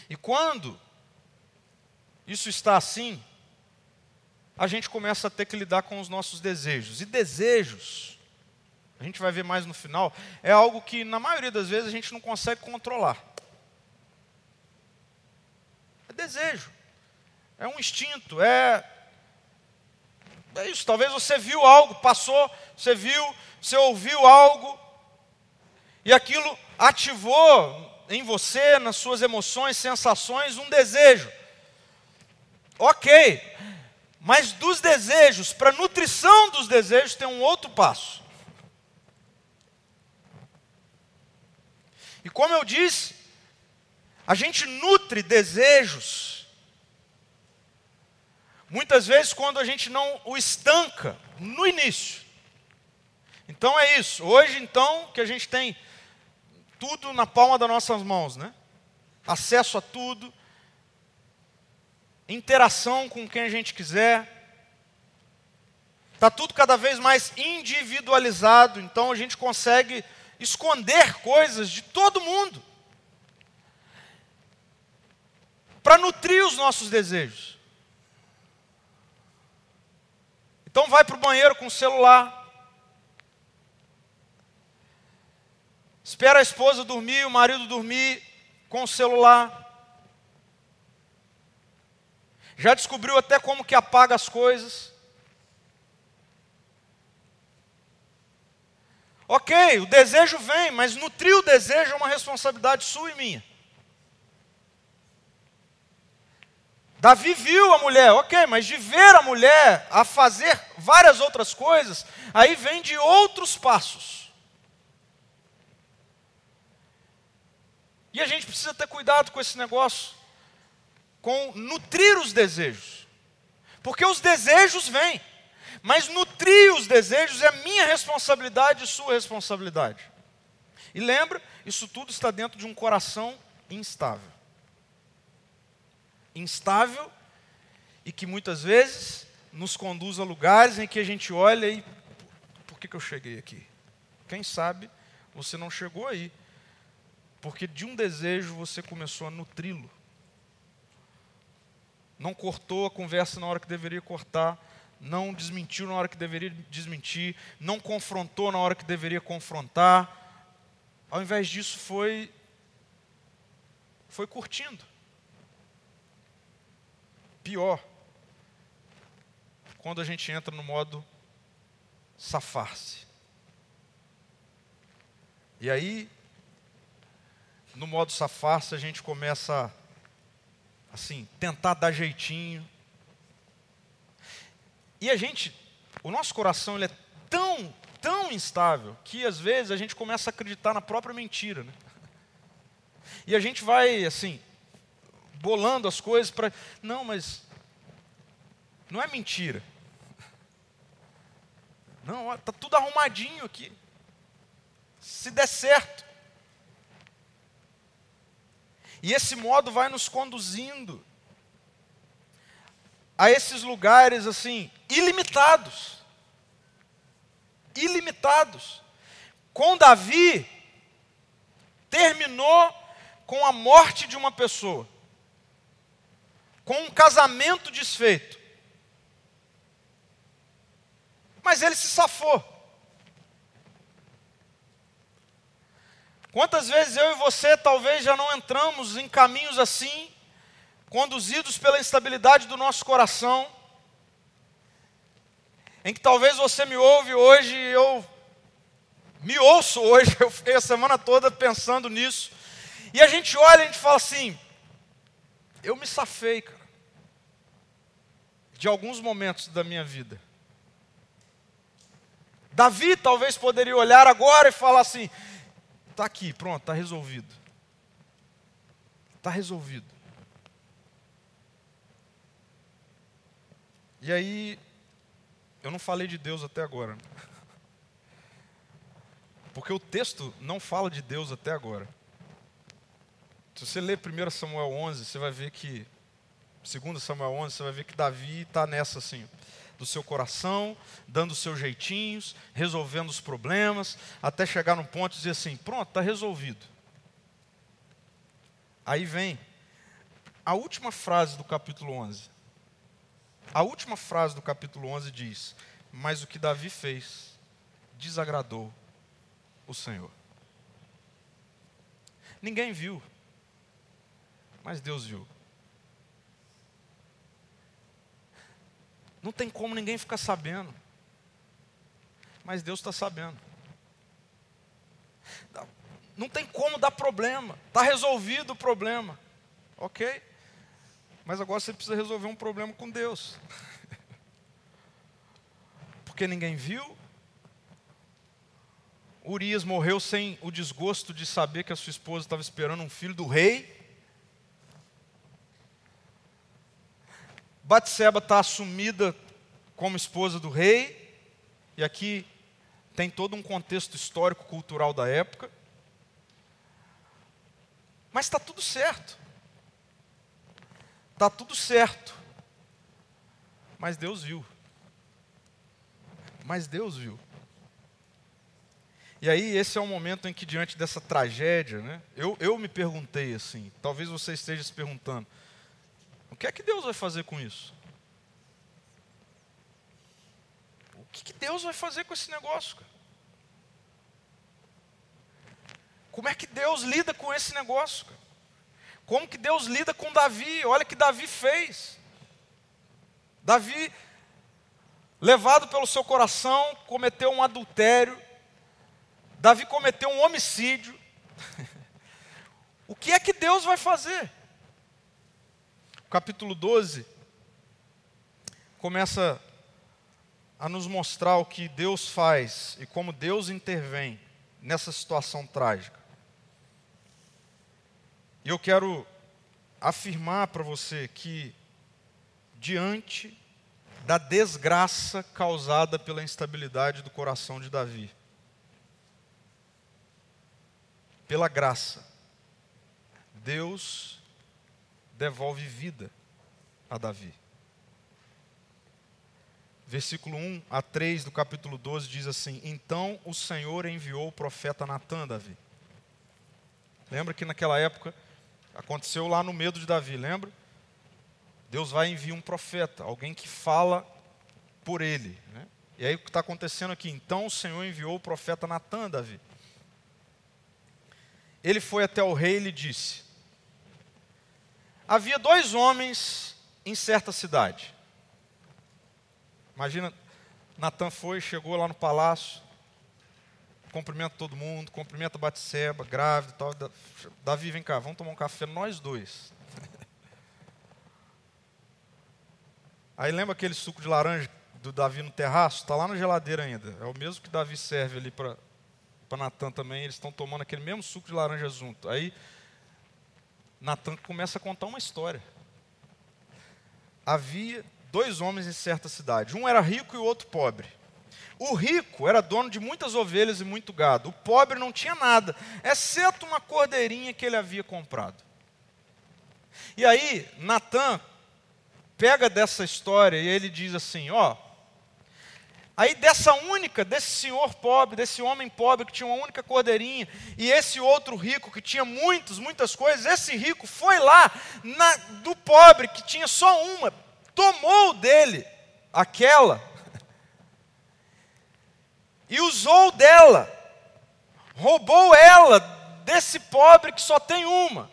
E quando isso está assim, a gente começa a ter que lidar com os nossos desejos. E desejos a gente vai ver mais no final, é algo que na maioria das vezes a gente não consegue controlar. É desejo, é um instinto, é. É isso, talvez você viu algo, passou, você viu, você ouviu algo, e aquilo ativou em você, nas suas emoções, sensações, um desejo. Ok, mas dos desejos, para nutrição dos desejos, tem um outro passo. E como eu disse, a gente nutre desejos. Muitas vezes quando a gente não o estanca no início. Então é isso. Hoje então que a gente tem tudo na palma das nossas mãos, né? Acesso a tudo, interação com quem a gente quiser. Está tudo cada vez mais individualizado, então a gente consegue esconder coisas de todo mundo para nutrir os nossos desejos. Então vai para o banheiro com o celular. Espera a esposa dormir, o marido dormir com o celular. Já descobriu até como que apaga as coisas. Ok, o desejo vem, mas nutrir o desejo é uma responsabilidade sua e minha. Davi viu a mulher, ok, mas de ver a mulher a fazer várias outras coisas, aí vem de outros passos. E a gente precisa ter cuidado com esse negócio, com nutrir os desejos, porque os desejos vêm. Mas nutrir os desejos é minha responsabilidade e sua responsabilidade. E lembra, isso tudo está dentro de um coração instável. Instável e que muitas vezes nos conduz a lugares em que a gente olha e por que, que eu cheguei aqui? Quem sabe você não chegou aí, porque de um desejo você começou a nutri-lo. Não cortou a conversa na hora que deveria cortar, não desmentiu na hora que deveria desmentir, não confrontou na hora que deveria confrontar. Ao invés disso, foi foi curtindo. Pior, quando a gente entra no modo safar-se. E aí, no modo safar-se, a gente começa assim, tentar dar jeitinho. E a gente, o nosso coração ele é tão, tão instável que às vezes a gente começa a acreditar na própria mentira, né? E a gente vai assim, bolando as coisas para, não, mas não é mentira. Não, está tudo arrumadinho aqui. Se der certo. E esse modo vai nos conduzindo a esses lugares assim, ilimitados. Ilimitados. Com Davi, terminou com a morte de uma pessoa, com um casamento desfeito. Mas ele se safou. Quantas vezes eu e você talvez já não entramos em caminhos assim, conduzidos pela instabilidade do nosso coração, em que talvez você me ouve hoje e eu me ouço hoje, eu fiquei a semana toda pensando nisso, e a gente olha e a gente fala assim: eu me safei, cara, de alguns momentos da minha vida. Davi talvez poderia olhar agora e falar assim: está aqui, pronto, está resolvido. Está resolvido. E aí, eu não falei de Deus até agora. Porque o texto não fala de Deus até agora. Se você ler 1 Samuel 11, você vai ver que, 2 Samuel 11, você vai ver que Davi está nessa assim do seu coração, dando seus jeitinhos, resolvendo os problemas, até chegar num ponto e dizer assim: pronto, está resolvido. Aí vem a última frase do capítulo 11. A última frase do capítulo 11 diz: Mas o que Davi fez desagradou o Senhor. Ninguém viu, mas Deus viu. Não tem como ninguém ficar sabendo. Mas Deus está sabendo. Não tem como dar problema. Está resolvido o problema. Ok? Mas agora você precisa resolver um problema com Deus. Porque ninguém viu. Urias morreu sem o desgosto de saber que a sua esposa estava esperando um filho do rei. Batseba está assumida como esposa do rei, e aqui tem todo um contexto histórico cultural da época. Mas está tudo certo. Está tudo certo. Mas Deus viu. Mas Deus viu. E aí, esse é o momento em que, diante dessa tragédia, né, eu, eu me perguntei assim, talvez você esteja se perguntando, o que é que Deus vai fazer com isso? O que, que Deus vai fazer com esse negócio? Cara? Como é que Deus lida com esse negócio? Cara? Como que Deus lida com Davi? Olha o que Davi fez. Davi, levado pelo seu coração, cometeu um adultério. Davi cometeu um homicídio. o que é que Deus vai fazer? Capítulo 12 começa a nos mostrar o que Deus faz e como Deus intervém nessa situação trágica. E eu quero afirmar para você que, diante da desgraça causada pela instabilidade do coração de Davi, pela graça, Deus devolve vida a Davi. Versículo 1 a 3 do capítulo 12 diz assim: Então o Senhor enviou o profeta Natan, Davi. Lembra que naquela época aconteceu lá no medo de Davi, lembra? Deus vai enviar um profeta, alguém que fala por ele. Né? E aí o que está acontecendo aqui? Então o Senhor enviou o profeta Natan, Davi. Ele foi até o rei e lhe disse: Havia dois homens em certa cidade. Imagina, Natan foi, chegou lá no palácio, cumprimenta todo mundo, cumprimenta Batseba, grávida e tal. Davi, vem cá, vamos tomar um café, nós dois. Aí lembra aquele suco de laranja do Davi no terraço? Está lá na geladeira ainda. É o mesmo que Davi serve ali para Natan também. Eles estão tomando aquele mesmo suco de laranja junto. Aí Natan começa a contar uma história. Havia dois homens em certa cidade. Um era rico e o outro pobre. O rico era dono de muitas ovelhas e muito gado. O pobre não tinha nada, exceto uma cordeirinha que ele havia comprado. E aí, Natan pega dessa história e ele diz assim: ó, aí dessa única, desse senhor pobre, desse homem pobre que tinha uma única cordeirinha, e esse outro rico que tinha muitas, muitas coisas, esse rico foi lá na, do pobre que tinha só uma, tomou dele aquela e usou dela, roubou ela desse pobre que só tem uma.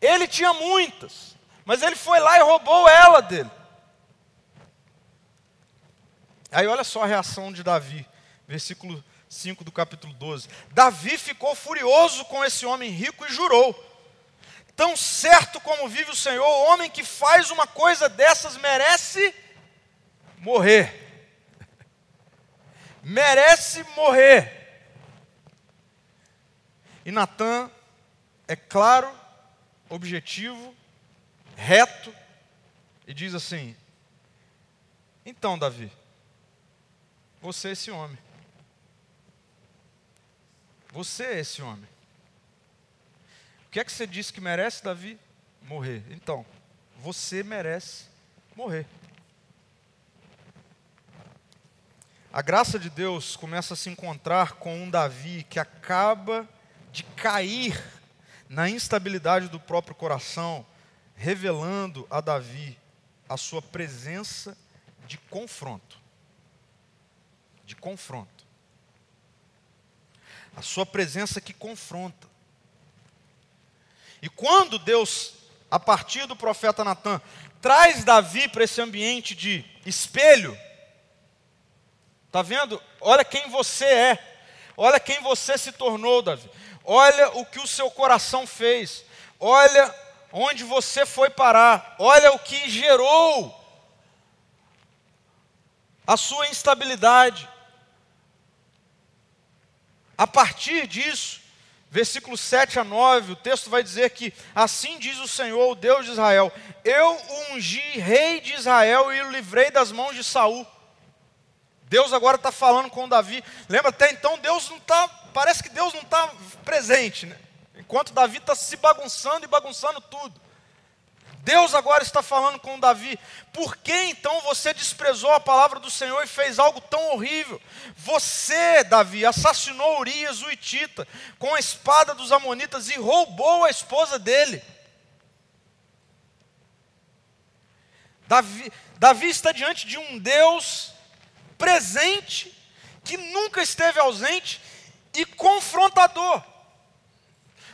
Ele tinha muitas. Mas ele foi lá e roubou ela dele. Aí olha só a reação de Davi, versículo 5 do capítulo 12. Davi ficou furioso com esse homem rico e jurou: Tão certo como vive o Senhor, o homem que faz uma coisa dessas merece morrer. merece morrer. E Natan é claro, objetivo reto, e diz assim: Então, Davi, você é esse homem. Você é esse homem. O que é que você disse que merece, Davi? Morrer. Então, você merece morrer. A graça de Deus começa a se encontrar com um Davi que acaba de cair na instabilidade do próprio coração, revelando a Davi a sua presença de confronto. De confronto. A sua presença que confronta. E quando Deus, a partir do profeta Natan, traz Davi para esse ambiente de espelho, está vendo? Olha quem você é, olha quem você se tornou, Davi, olha o que o seu coração fez, olha onde você foi parar, olha o que gerou a sua instabilidade. A partir disso, versículos 7 a 9, o texto vai dizer que assim diz o Senhor, o Deus de Israel: Eu ungi rei de Israel e o livrei das mãos de Saul. Deus agora está falando com Davi. Lembra até então, Deus não está, parece que Deus não está presente, né? Enquanto Davi está se bagunçando e bagunçando tudo. Deus agora está falando com Davi. Por que então você desprezou a palavra do Senhor e fez algo tão horrível? Você, Davi, assassinou Urias, o Itita, com a espada dos Amonitas e roubou a esposa dele. Davi, Davi está diante de um Deus presente, que nunca esteve ausente e confrontador.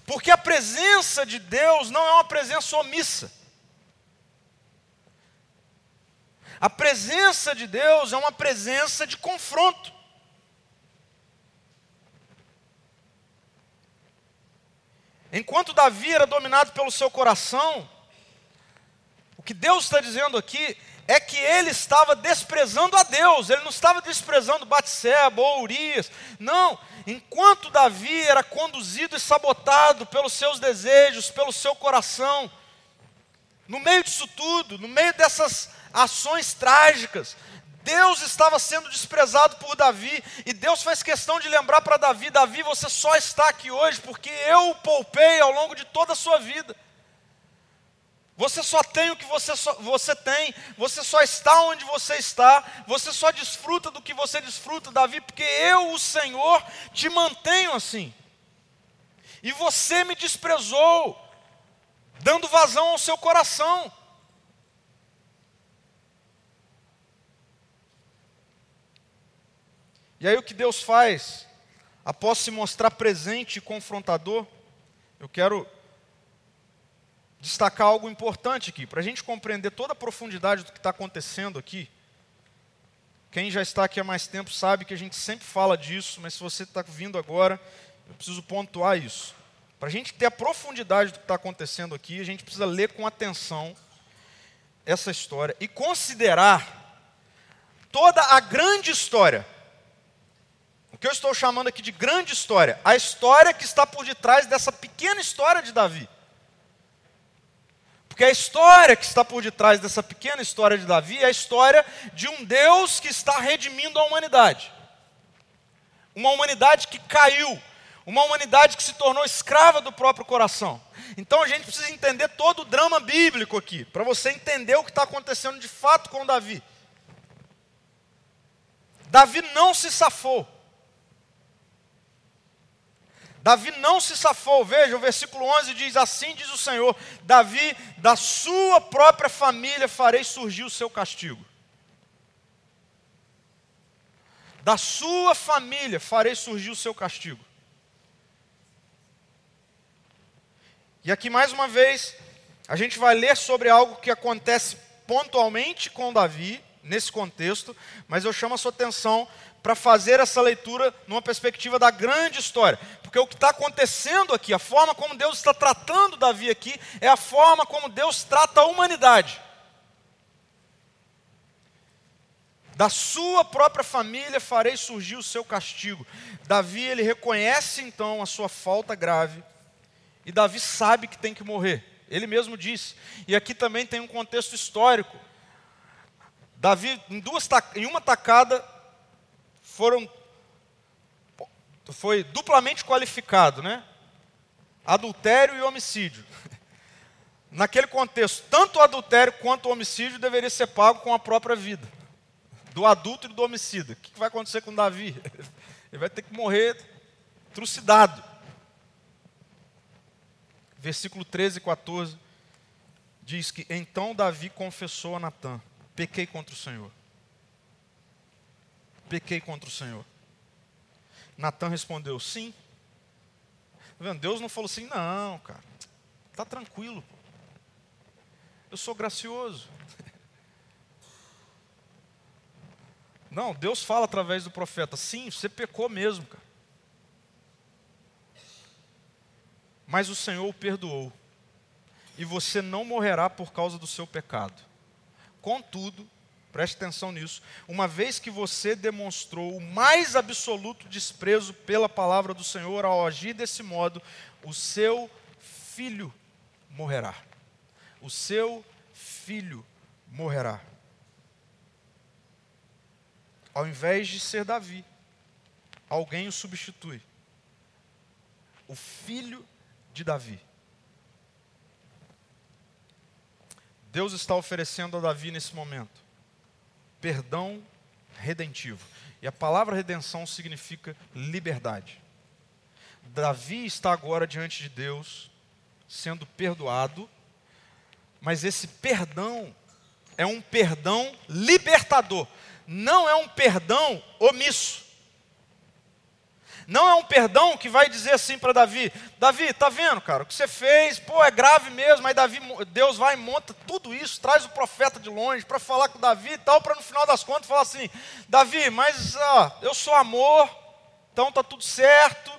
Porque a presença de Deus não é uma presença omissa. A presença de Deus é uma presença de confronto. Enquanto Davi era dominado pelo seu coração, o que Deus está dizendo aqui é que ele estava desprezando a Deus, ele não estava desprezando Batseba ou Urias, não, enquanto Davi era conduzido e sabotado pelos seus desejos, pelo seu coração, no meio disso tudo, no meio dessas ações trágicas, Deus estava sendo desprezado por Davi, e Deus faz questão de lembrar para Davi: Davi, você só está aqui hoje porque eu o poupei ao longo de toda a sua vida. Você só tem o que você, só, você tem, você só está onde você está, você só desfruta do que você desfruta, Davi, porque eu, o Senhor, te mantenho assim. E você me desprezou, dando vazão ao seu coração. E aí o que Deus faz, após se mostrar presente e confrontador, eu quero destacar algo importante aqui, para a gente compreender toda a profundidade do que está acontecendo aqui. Quem já está aqui há mais tempo sabe que a gente sempre fala disso, mas se você está vindo agora, eu preciso pontuar isso. Para a gente ter a profundidade do que está acontecendo aqui, a gente precisa ler com atenção essa história e considerar toda a grande história. O que eu estou chamando aqui de grande história, a história que está por detrás dessa pequena história de Davi. Porque a história que está por detrás dessa pequena história de Davi é a história de um Deus que está redimindo a humanidade. Uma humanidade que caiu, uma humanidade que se tornou escrava do próprio coração. Então a gente precisa entender todo o drama bíblico aqui, para você entender o que está acontecendo de fato com Davi. Davi não se safou. Davi não se safou. Veja, o versículo 11 diz: Assim diz o Senhor: Davi, da sua própria família farei surgir o seu castigo. Da sua família farei surgir o seu castigo. E aqui mais uma vez, a gente vai ler sobre algo que acontece pontualmente com Davi, nesse contexto, mas eu chamo a sua atenção para fazer essa leitura numa perspectiva da grande história. Porque o que está acontecendo aqui, a forma como Deus está tratando Davi aqui, é a forma como Deus trata a humanidade. Da sua própria família farei surgir o seu castigo. Davi, ele reconhece então a sua falta grave. E Davi sabe que tem que morrer. Ele mesmo disse. E aqui também tem um contexto histórico. Davi, em, duas, em uma tacada, foram foi duplamente qualificado, né? Adultério e homicídio. Naquele contexto, tanto o adultério quanto o homicídio deveria ser pago com a própria vida. Do adulto e do homicida. O que vai acontecer com Davi? Ele vai ter que morrer trucidado. Versículo 13 e 14 diz que então Davi confessou a Natã: pequei contra o Senhor pequei contra o Senhor? Natan respondeu, sim. Tá vendo? Deus não falou assim, não, cara, tá tranquilo. Eu sou gracioso. Não, Deus fala através do profeta, sim, você pecou mesmo, cara. Mas o Senhor o perdoou. E você não morrerá por causa do seu pecado. Contudo, Preste atenção nisso. Uma vez que você demonstrou o mais absoluto desprezo pela palavra do Senhor ao agir desse modo, o seu filho morrerá. O seu filho morrerá. Ao invés de ser Davi, alguém o substitui. O filho de Davi. Deus está oferecendo a Davi nesse momento perdão redentivo. E a palavra redenção significa liberdade. Davi está agora diante de Deus, sendo perdoado, mas esse perdão é um perdão libertador, não é um perdão omisso. Não é um perdão que vai dizer assim para Davi: Davi, tá vendo, cara? O que você fez, pô, é grave mesmo. Aí Davi, Deus vai e monta tudo isso, traz o profeta de longe para falar com Davi e tal, para no final das contas falar assim: Davi, mas ó, eu sou amor, então tá tudo certo.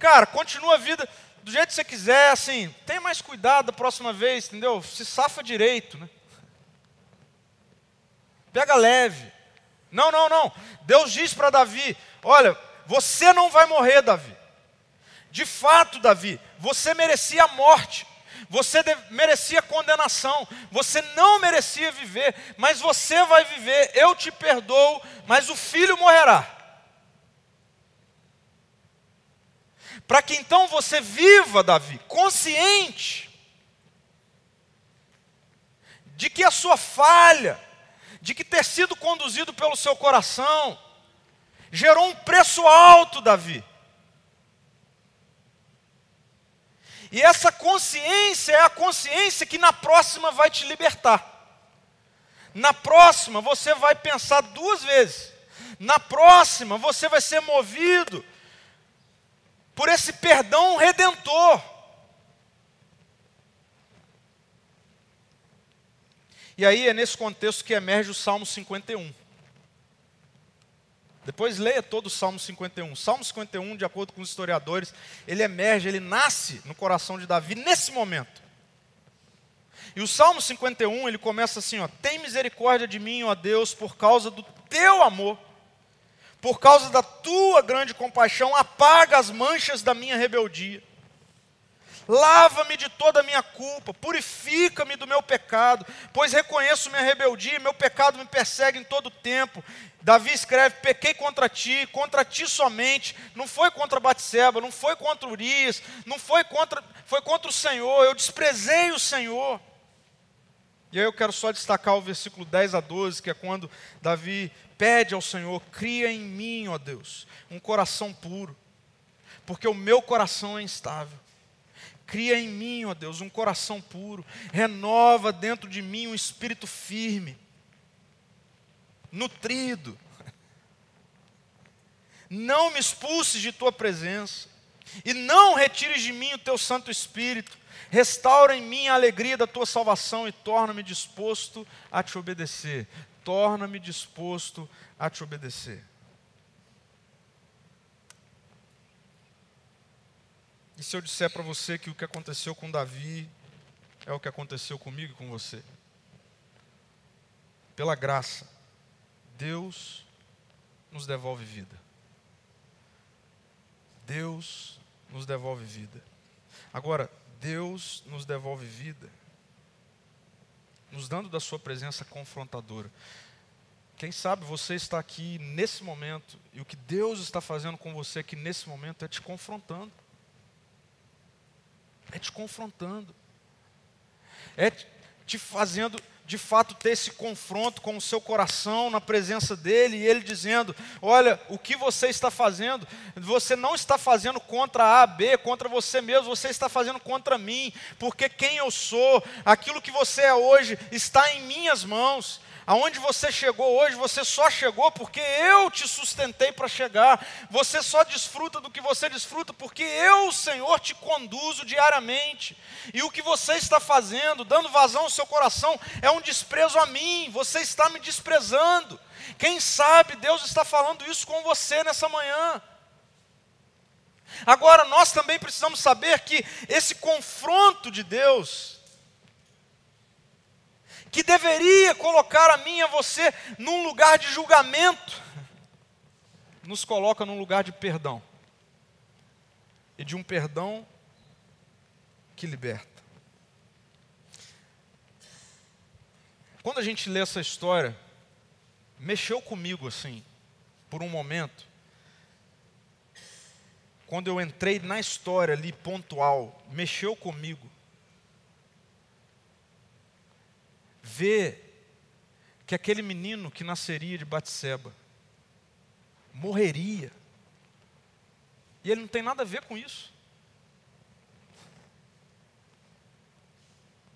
Cara, continua a vida do jeito que você quiser, assim, tem mais cuidado da próxima vez, entendeu? Se safa direito, né? Pega leve. Não, não, não. Deus diz para Davi: olha, você não vai morrer, Davi. De fato, Davi, você merecia a morte. Você merecia condenação, você não merecia viver, mas você vai viver, eu te perdoo, mas o filho morrerá. Para que então você viva, Davi, consciente de que a sua falha, de que ter sido conduzido pelo seu coração, gerou um preço alto, Davi. E essa consciência é a consciência que na próxima vai te libertar. Na próxima você vai pensar duas vezes. Na próxima você vai ser movido por esse perdão redentor. E aí é nesse contexto que emerge o Salmo 51. Depois leia todo o Salmo 51. Salmo 51, de acordo com os historiadores, ele emerge, ele nasce no coração de Davi nesse momento. E o Salmo 51, ele começa assim, ó: "Tem misericórdia de mim, ó Deus, por causa do teu amor. Por causa da tua grande compaixão, apaga as manchas da minha rebeldia. Lava-me de toda a minha culpa, purifica-me do meu pecado, pois reconheço minha rebeldia meu pecado me persegue em todo o tempo. Davi escreve: Pequei contra ti, contra ti somente. Não foi contra Batseba, não foi contra Urias, não foi contra, foi contra o Senhor. Eu desprezei o Senhor. E aí eu quero só destacar o versículo 10 a 12, que é quando Davi pede ao Senhor: Cria em mim, ó Deus, um coração puro, porque o meu coração é instável. Cria em mim, ó Deus, um coração puro, renova dentro de mim um espírito firme, nutrido. Não me expulses de tua presença, e não retires de mim o teu Santo Espírito. Restaura em mim a alegria da tua salvação e torna-me disposto a te obedecer. Torna-me disposto a te obedecer. E se eu disser para você que o que aconteceu com Davi é o que aconteceu comigo e com você? Pela graça, Deus nos devolve vida. Deus nos devolve vida. Agora, Deus nos devolve vida, nos dando da Sua presença confrontadora. Quem sabe você está aqui nesse momento e o que Deus está fazendo com você aqui nesse momento é te confrontando é te confrontando, é te fazendo de fato ter esse confronto com o seu coração na presença dele e ele dizendo: Olha, o que você está fazendo, você não está fazendo contra A, B, contra você mesmo, você está fazendo contra mim, porque quem eu sou, aquilo que você é hoje, está em minhas mãos. Aonde você chegou hoje, você só chegou porque eu te sustentei para chegar. Você só desfruta do que você desfruta porque eu, Senhor, te conduzo diariamente. E o que você está fazendo, dando vazão ao seu coração, é um desprezo a mim. Você está me desprezando. Quem sabe Deus está falando isso com você nessa manhã. Agora, nós também precisamos saber que esse confronto de Deus, que deveria colocar a mim e a você num lugar de julgamento, nos coloca num lugar de perdão. E de um perdão que liberta. Quando a gente lê essa história, mexeu comigo assim, por um momento. Quando eu entrei na história ali pontual, mexeu comigo. Vê que aquele menino que nasceria de Batseba morreria. E ele não tem nada a ver com isso.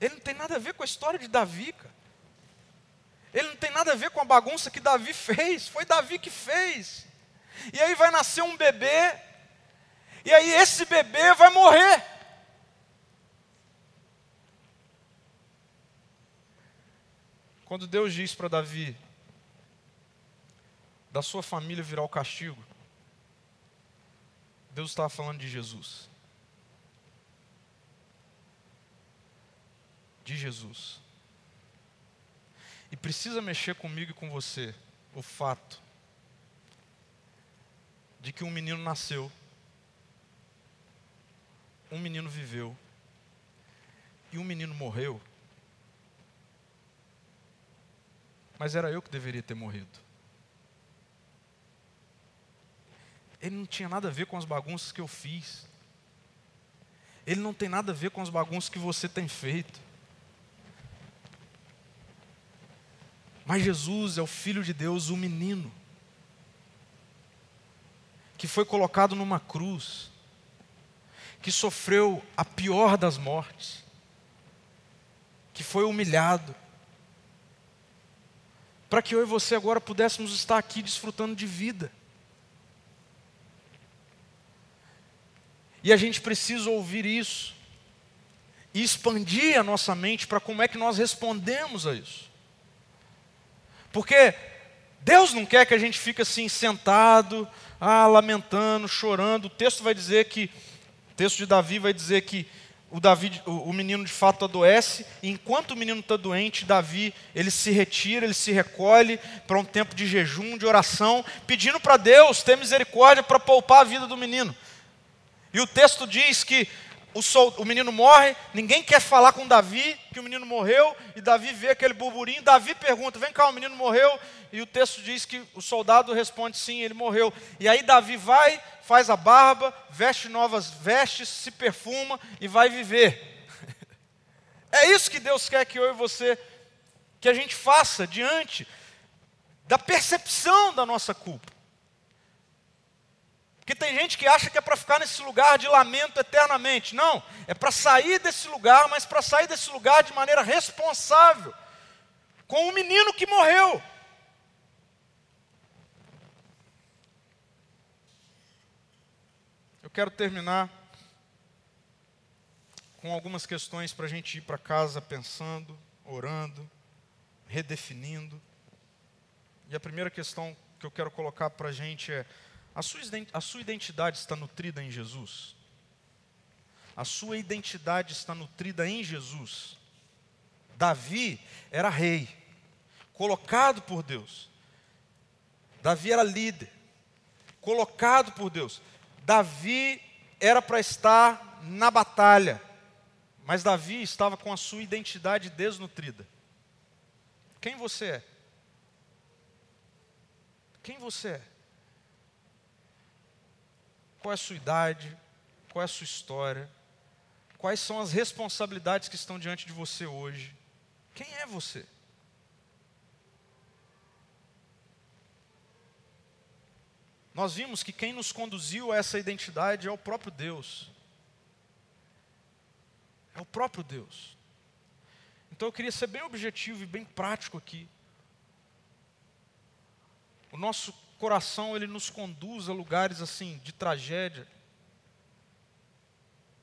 Ele não tem nada a ver com a história de Davi, cara. Ele não tem nada a ver com a bagunça que Davi fez. Foi Davi que fez. E aí vai nascer um bebê. E aí esse bebê vai morrer. Quando Deus diz para Davi, da sua família virá o castigo, Deus estava falando de Jesus. De Jesus. E precisa mexer comigo e com você o fato de que um menino nasceu, um menino viveu e um menino morreu mas era eu que deveria ter morrido. Ele não tinha nada a ver com as bagunças que eu fiz. Ele não tem nada a ver com as bagunças que você tem feito. Mas Jesus é o Filho de Deus, o menino, que foi colocado numa cruz, que sofreu a pior das mortes, que foi humilhado, para que eu e você agora pudéssemos estar aqui desfrutando de vida. E a gente precisa ouvir isso e expandir a nossa mente para como é que nós respondemos a isso. Porque Deus não quer que a gente fique assim sentado, ah, lamentando, chorando. O texto vai dizer que, o texto de Davi vai dizer que o, Davi, o, o menino de fato adoece, e enquanto o menino está doente, Davi ele se retira, ele se recolhe para um tempo de jejum, de oração, pedindo para Deus ter misericórdia para poupar a vida do menino. E o texto diz que o, sol, o, menino morre, ninguém quer falar com Davi que o menino morreu, e Davi vê aquele burburinho. Davi pergunta: Vem cá, o menino morreu? E o texto diz que o soldado responde: Sim, ele morreu. E aí Davi vai, faz a barba, veste novas vestes, se perfuma e vai viver. É isso que Deus quer que eu e você, que a gente faça diante da percepção da nossa culpa. Porque tem gente que acha que é para ficar nesse lugar de lamento eternamente. Não, é para sair desse lugar, mas para sair desse lugar de maneira responsável, com o menino que morreu. Eu quero terminar com algumas questões para a gente ir para casa pensando, orando, redefinindo. E a primeira questão que eu quero colocar para a gente é: a sua, a sua identidade está nutrida em Jesus? A sua identidade está nutrida em Jesus? Davi era rei, colocado por Deus. Davi era líder, colocado por Deus. Davi era para estar na batalha, mas Davi estava com a sua identidade desnutrida. Quem você é? Quem você é? Qual é a sua idade? Qual é a sua história? Quais são as responsabilidades que estão diante de você hoje? Quem é você? Nós vimos que quem nos conduziu a essa identidade é o próprio Deus. É o próprio Deus. Então eu queria ser bem objetivo e bem prático aqui. O nosso coração ele nos conduz a lugares assim de tragédia.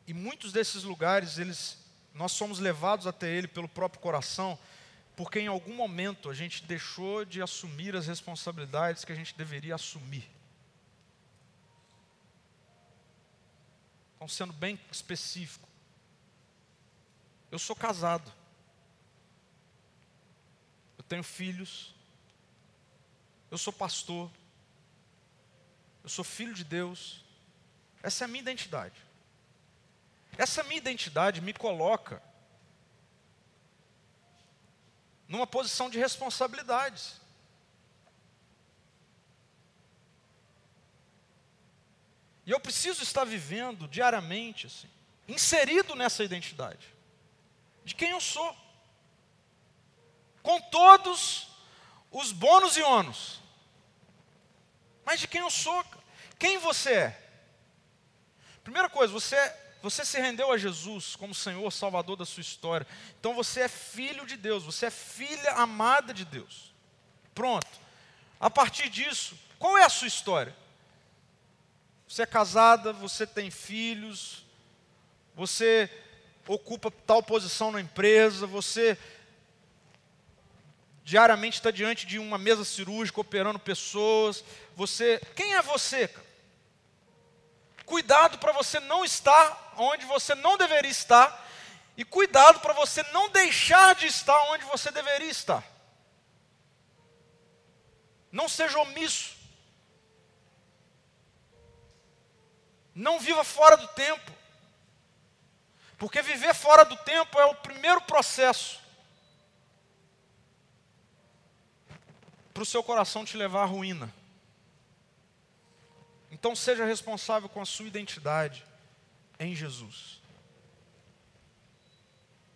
E muitos desses lugares eles nós somos levados até ele pelo próprio coração, porque em algum momento a gente deixou de assumir as responsabilidades que a gente deveria assumir. Então, sendo bem específico, eu sou casado, eu tenho filhos, eu sou pastor, eu sou filho de Deus. Essa é a minha identidade. Essa minha identidade me coloca numa posição de responsabilidades. E eu preciso estar vivendo diariamente, assim, inserido nessa identidade, de quem eu sou, com todos os bônus e ônus, mas de quem eu sou. Quem você é? Primeira coisa, você, você se rendeu a Jesus como Senhor, Salvador da sua história. Então você é filho de Deus, você é filha amada de Deus. Pronto. A partir disso, qual é a sua história? Você é casada, você tem filhos, você ocupa tal posição na empresa, você diariamente está diante de uma mesa cirúrgica operando pessoas. Você, quem é você? Cuidado para você não estar onde você não deveria estar e cuidado para você não deixar de estar onde você deveria estar. Não seja omisso. Não viva fora do tempo. Porque viver fora do tempo é o primeiro processo para o seu coração te levar à ruína. Então seja responsável com a sua identidade em Jesus.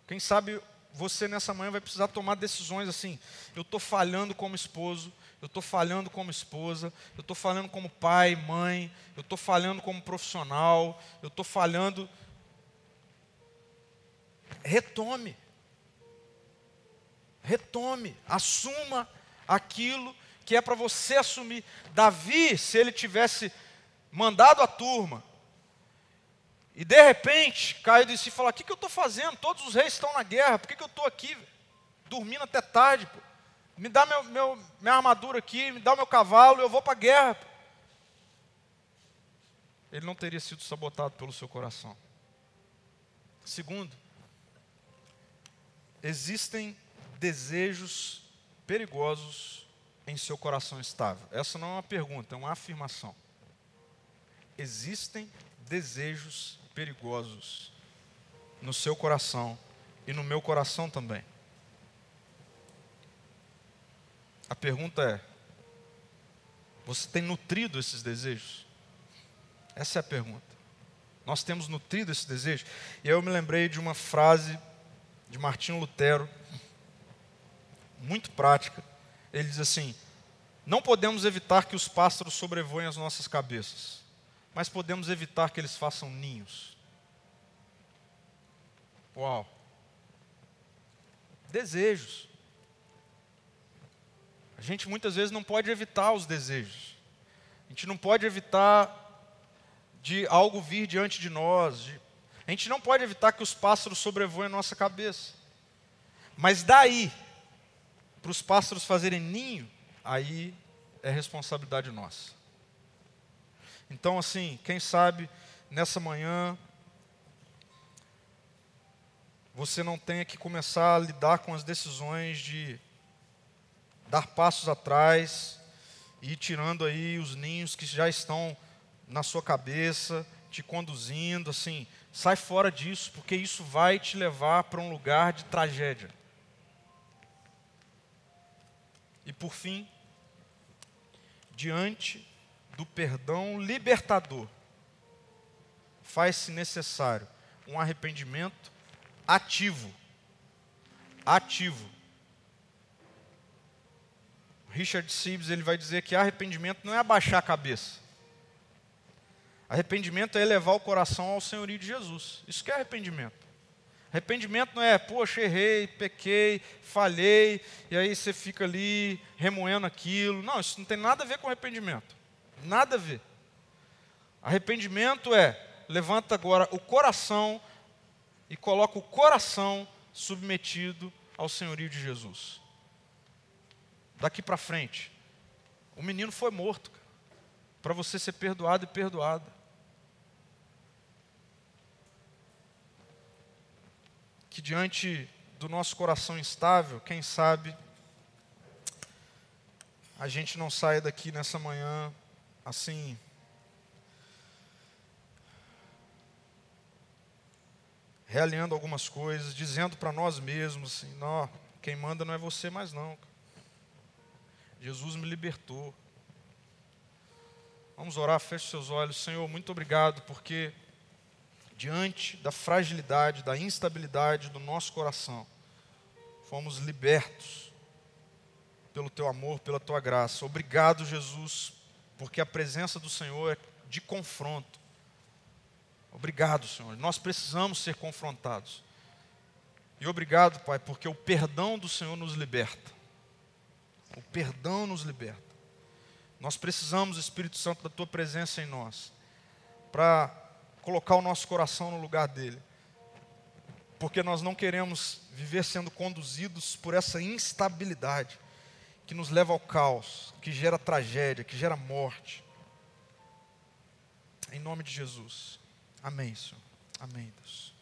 Quem sabe você nessa manhã vai precisar tomar decisões assim. Eu estou falhando como esposo, eu estou falhando como esposa, eu estou falhando como pai, mãe, eu estou falhando como profissional, eu estou falhando. Retome. Retome, assuma aquilo que é para você assumir. Davi, se ele tivesse mandado a turma, e de repente caiu de si e falou: O que, que eu estou fazendo? Todos os reis estão na guerra, por que, que eu estou aqui? Dormindo até tarde. Pô? Me dá meu, meu, minha armadura aqui, me dá o meu cavalo, eu vou para a guerra. Ele não teria sido sabotado pelo seu coração. Segundo, existem desejos perigosos em seu coração estável. Essa não é uma pergunta, é uma afirmação. Existem desejos perigosos no seu coração e no meu coração também. A pergunta é: você tem nutrido esses desejos? Essa é a pergunta. Nós temos nutrido esse desejo? E eu me lembrei de uma frase de Martinho Lutero, muito prática. Ele diz assim: Não podemos evitar que os pássaros sobrevoem as nossas cabeças, mas podemos evitar que eles façam ninhos. Uau! Desejos. A gente muitas vezes não pode evitar os desejos. A gente não pode evitar de algo vir diante de nós. De... A gente não pode evitar que os pássaros sobrevoem a nossa cabeça. Mas daí, para os pássaros fazerem ninho, aí é responsabilidade nossa. Então, assim, quem sabe nessa manhã você não tenha que começar a lidar com as decisões de dar passos atrás e ir tirando aí os ninhos que já estão na sua cabeça, te conduzindo, assim, sai fora disso, porque isso vai te levar para um lugar de tragédia. E por fim, diante do perdão libertador, faz-se necessário um arrependimento ativo. Ativo. Richard Sibbs ele vai dizer que arrependimento não é abaixar a cabeça. Arrependimento é elevar o coração ao senhorio de Jesus. Isso que é arrependimento. Arrependimento não é, poxa, errei, pequei, falhei, e aí você fica ali remoendo aquilo. Não, isso não tem nada a ver com arrependimento. Nada a ver. Arrependimento é, levanta agora o coração e coloca o coração submetido ao senhorio de Jesus. Daqui para frente, o menino foi morto, para você ser perdoado e perdoada. Que diante do nosso coração instável, quem sabe, a gente não saia daqui nessa manhã assim. Realinhando algumas coisas, dizendo para nós mesmos assim: não, quem manda não é você mais não. Jesus me libertou. Vamos orar, feche seus olhos. Senhor, muito obrigado, porque diante da fragilidade, da instabilidade do nosso coração, fomos libertos pelo teu amor, pela tua graça. Obrigado, Jesus, porque a presença do Senhor é de confronto. Obrigado, Senhor. Nós precisamos ser confrontados. E obrigado, Pai, porque o perdão do Senhor nos liberta. O perdão nos liberta. Nós precisamos, Espírito Santo, da tua presença em nós, para colocar o nosso coração no lugar dele. Porque nós não queremos viver sendo conduzidos por essa instabilidade que nos leva ao caos, que gera tragédia, que gera morte. Em nome de Jesus. Amém, Senhor. Amém, Deus.